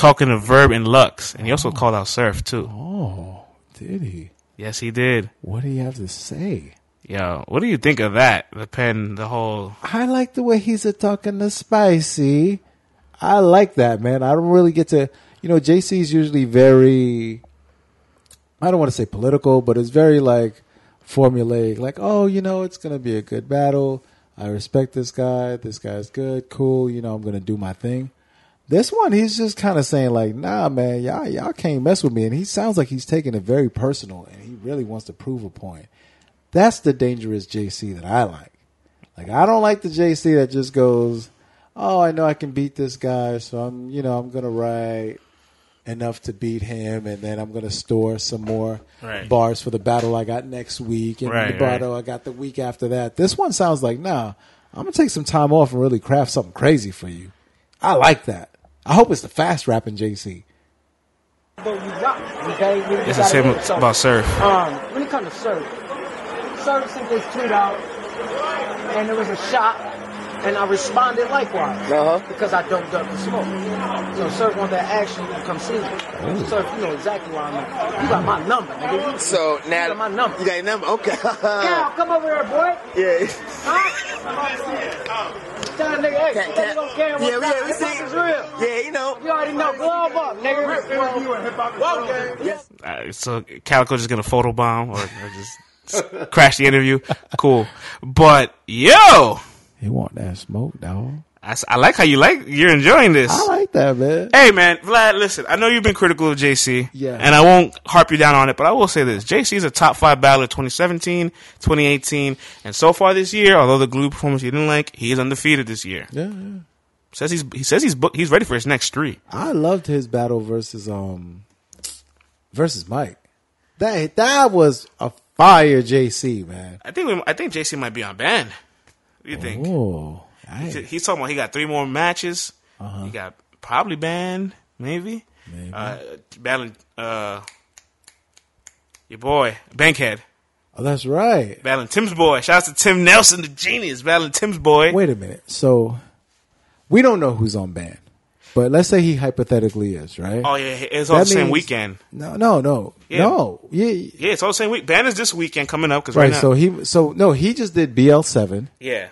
Talking to Verb and Lux, and he also oh. called out Surf too. Oh, did he? Yes, he did. What do you have to say? Yo, what do you think of that? The pen, the whole. I like the way he's a talking to spicy. I like that, man. I don't really get to, you know, JC is usually very, I don't want to say political, but it's very like formulaic. Like, oh, you know, it's going to be a good battle. I respect this guy. This guy's good, cool. You know, I'm going to do my thing. This one, he's just kind of saying like, nah, man, y'all, y'all can't mess with me. And he sounds like he's taking it very personal and he really wants to prove a point. That's the dangerous JC that I like. Like I don't like the JC that just goes, "Oh, I know I can beat this guy, so I'm, you know, I'm gonna write enough to beat him, and then I'm gonna store some more Right. bars for the battle I got next week, and Right, the battle I got the week after that." This one sounds like, "Nah, I'm gonna take some time off and really craft something crazy for you." I like that. I hope it's the fast rapping JC. Though you rock, okay? We This gotta is him get some- about Surf. Um, when it comes to Surf, Surf sent this tweet out, and there was a shot, and I responded likewise Uh-huh. because I don't duck the smoke. So Surf wanted that action to come see me. Surf, you know exactly where I'm at. You got my number, nigga. You- So now you got my number. You got your number? Okay. Cal, come over here, boy. yeah. Huh? Tell that nigga, hey, Can- can, can- don't care yeah, what's yeah, up. we Hip-hop see- is real. Yeah, you know. You already know. Glove up, nigga. Yes. Uh, so Calicoe just gonna photobomb or, or just crash the interview. Cool, but yo, He want that smoke, dog. I like how you like you're enjoying this. I like that, man. Hey man, Vlad, listen, I know you've been critical of JC. Yeah. And I won't harp you down on it, but I will say this. JC is a top five battler 2017, 2018, and so far this year, although the glue performance you didn't like, he is undefeated this year. Yeah, yeah. Says he's he says he's book, he's ready for his next three. I loved his battle versus um versus Mike. That that was a fire JC, man. I think we, I think JC might be on ban. You think? Oh, He's, he's talking about he got three more matches. Uh-huh. He got probably banned, maybe. Maybe. Uh, battling uh, your boy Bankhead, oh, that's right. battling Tim's boy. Shout out to Tim Nelson, the genius, battling Tim's boy. Wait a minute. So we don't know who's on ban, but let's say he hypothetically is right. Oh yeah, it's all That the same means- weekend. No, no, no, Yeah. no. Yeah, Yeah, it's all the same week. Ban is this weekend coming up because right, right. now. So he, so no, he just did BL seven. yeah,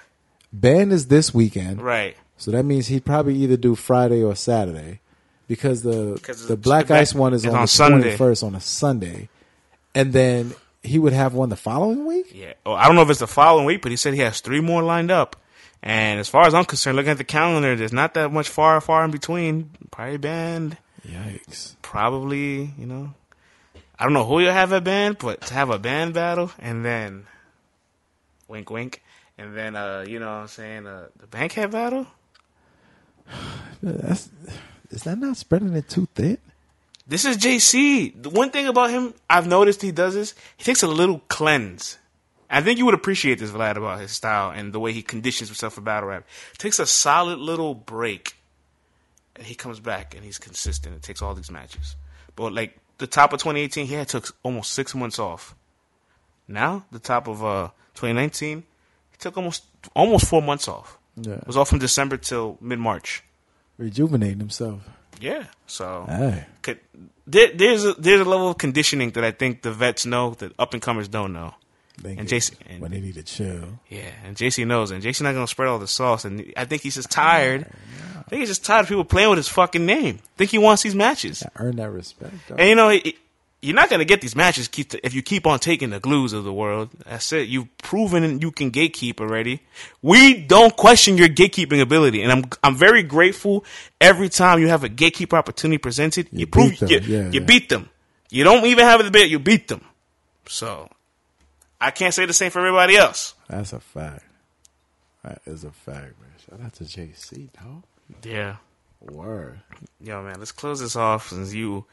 Ban is this weekend. right. So that means he'd probably either do Friday or Saturday, because the the Black Ice one is on, on the Sunday. first on a Sunday, and then he would have one the following week. Yeah. Oh, I don't know if it's the following week, but he said he has three more lined up. And as far as I'm concerned, looking at the calendar, there's not that much far, far in between. Probably band. Yikes! Probably, you know. I don't know who you'll have at band, but to have a band battle and then wink wink. And then uh, you know what I'm saying, uh, the Bankhead battle? That's is that not spreading it too thin? This is JC. The one thing about him I've noticed he does is he takes a little cleanse. I think you would appreciate this, Vlad, about his style and the way he conditions himself for battle rap. Takes a solid little break, and he comes back and he's consistent and takes all these matches. But like the top of 2018, he had took almost six months off. Now the top of uh 2019, he took almost almost four months off. Yeah. Was off from December till mid March. Rejuvenating himself. Yeah. So Hey. could, there, there's a, there's a level of conditioning that I think the vets know that up and comers don't know. They And JC and, when they need to chill. yeah, and JC knows, and JC not gonna spread all the sauce. And I think he's just tired. I think he's just tired of people playing with his fucking name. think he wants these matches. Earn that respect. dog. And you know, it, you're not gonna get these matches keep if you keep on taking the glues of the world. That's it. You've proven you can gatekeep already. We don't question your gatekeeping ability, and I'm I'm very grateful every time you have a gatekeeper opportunity presented. You, You prove beat them. you, Yeah, you yeah. beat them. You don't even have a debate. You beat them. So I can't say the same for everybody else. That's a fact. That is a fact, man. Shout out to JC, dog. Yeah. Word. Yo, man, let's close this off since you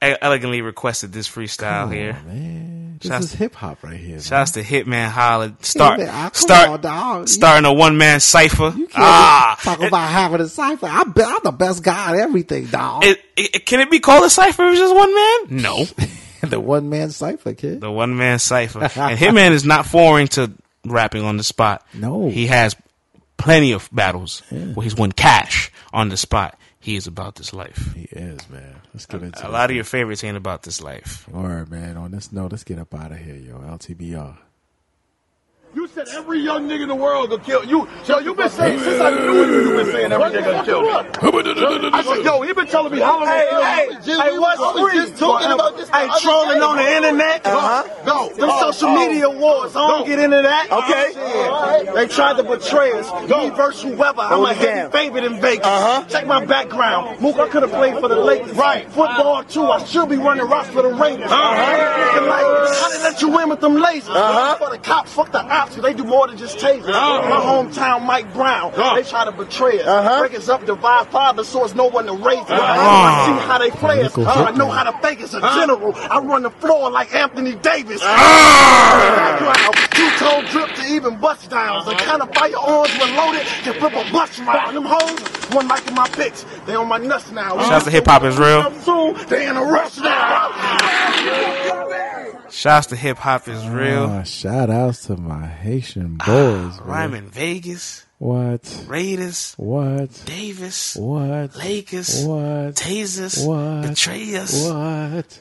elegantly requested this freestyle here. man. This Shouts- is hip hop right here. man. Shouts to Hitman Holla. Start, Hitman, start, on, starting a one man cipher. You can't Ah, talk about having a cipher. I'm, be- I'm the best guy at everything, dog. it, it, can it be called a cipher if it's just one man? No, the one man cipher, kid. the one man cipher. And Hitman is not foreign to rapping on the spot. No. he has plenty of battles where he's won cash on the spot. He is about this life. He is, man. Let's get into it. A lot of your favorites ain't about this life. All right, man. Oh, On this note, let's get up out of here, yo. LTBR. You said every young nigga in the world gonna kill you. Yo, you been saying since I knew you, you been saying every nigga gonna kill me. I said, yo, he been telling me how long. Hey, hey, hey, what's free? just talking about this. Hey, trolling on the internet. Uh-huh. Go. Them Oh, social media wars. I don't get into that. Okay. They tried to betray us. Me versus whoever. I'm a heavy favorite in Vegas. Uh-huh. Check my background. Mook, I could have played for the Lakers. Right. Football too. I should be running routes for the Raiders. Uh-huh. Like, how they let you win with them lasers? Uh-huh. For the cops, fuck the ops. 'Cause They do more than just tasers. Uh-huh. My hometown, Mike Brown. Uh-huh. They try to betray us. Uh-huh. Break us up, divide fathers, so it's no one to raise us. Uh-huh. I see how they play us. Nickel I know how to fake us. A general. I run the floor like Anthony Davis. Ah! Two-tone drip to even bust downs. The kind of firearms when loaded can flip a bus round. Them hoes, one like in my pics. They on my nuts now. Shouts to Hip Hop is Real. Soon, they in a rush now. Shouts to Hip Hop is Real. Ah, shout outs to my Haitian boys, man. Ryman Vegas, What? Raiders, What? Davis, What? Lakers, What? Tasers, What? betray us. What?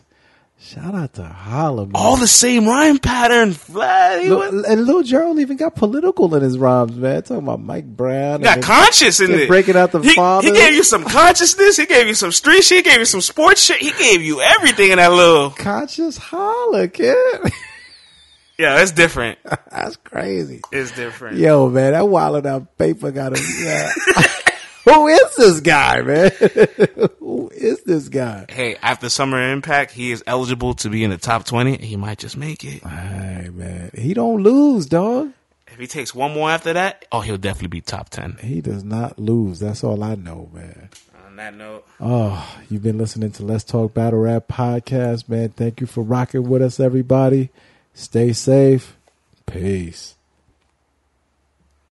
Shout out to Holla, man. All the same rhyme pattern. Vlad, he was- and Lil Gerald even got political in his rhymes, man. Talking about Mike Brown. got and conscious in it. Breaking out the he, fathers. he gave you some consciousness. He gave you some street shit. He gave you some sports shit. He gave you everything in that little. conscious holla, kid. Yeah, it's different. That's crazy. It's different. Yo, man, that wallet out paper got him. Yeah. Who is this guy, man? Who is this guy? Hey, after Summer Impact, he is eligible to be in the top 20. He might just make it. Hey, man, he don't lose, dog. If he takes one more after that, oh, he'll definitely be top 10. He does not lose. That's all I know, man. On that note, Oh, you've been listening to Let's Talk Battle Rap podcast, man. Thank you for rocking with us, everybody. Stay safe. Peace.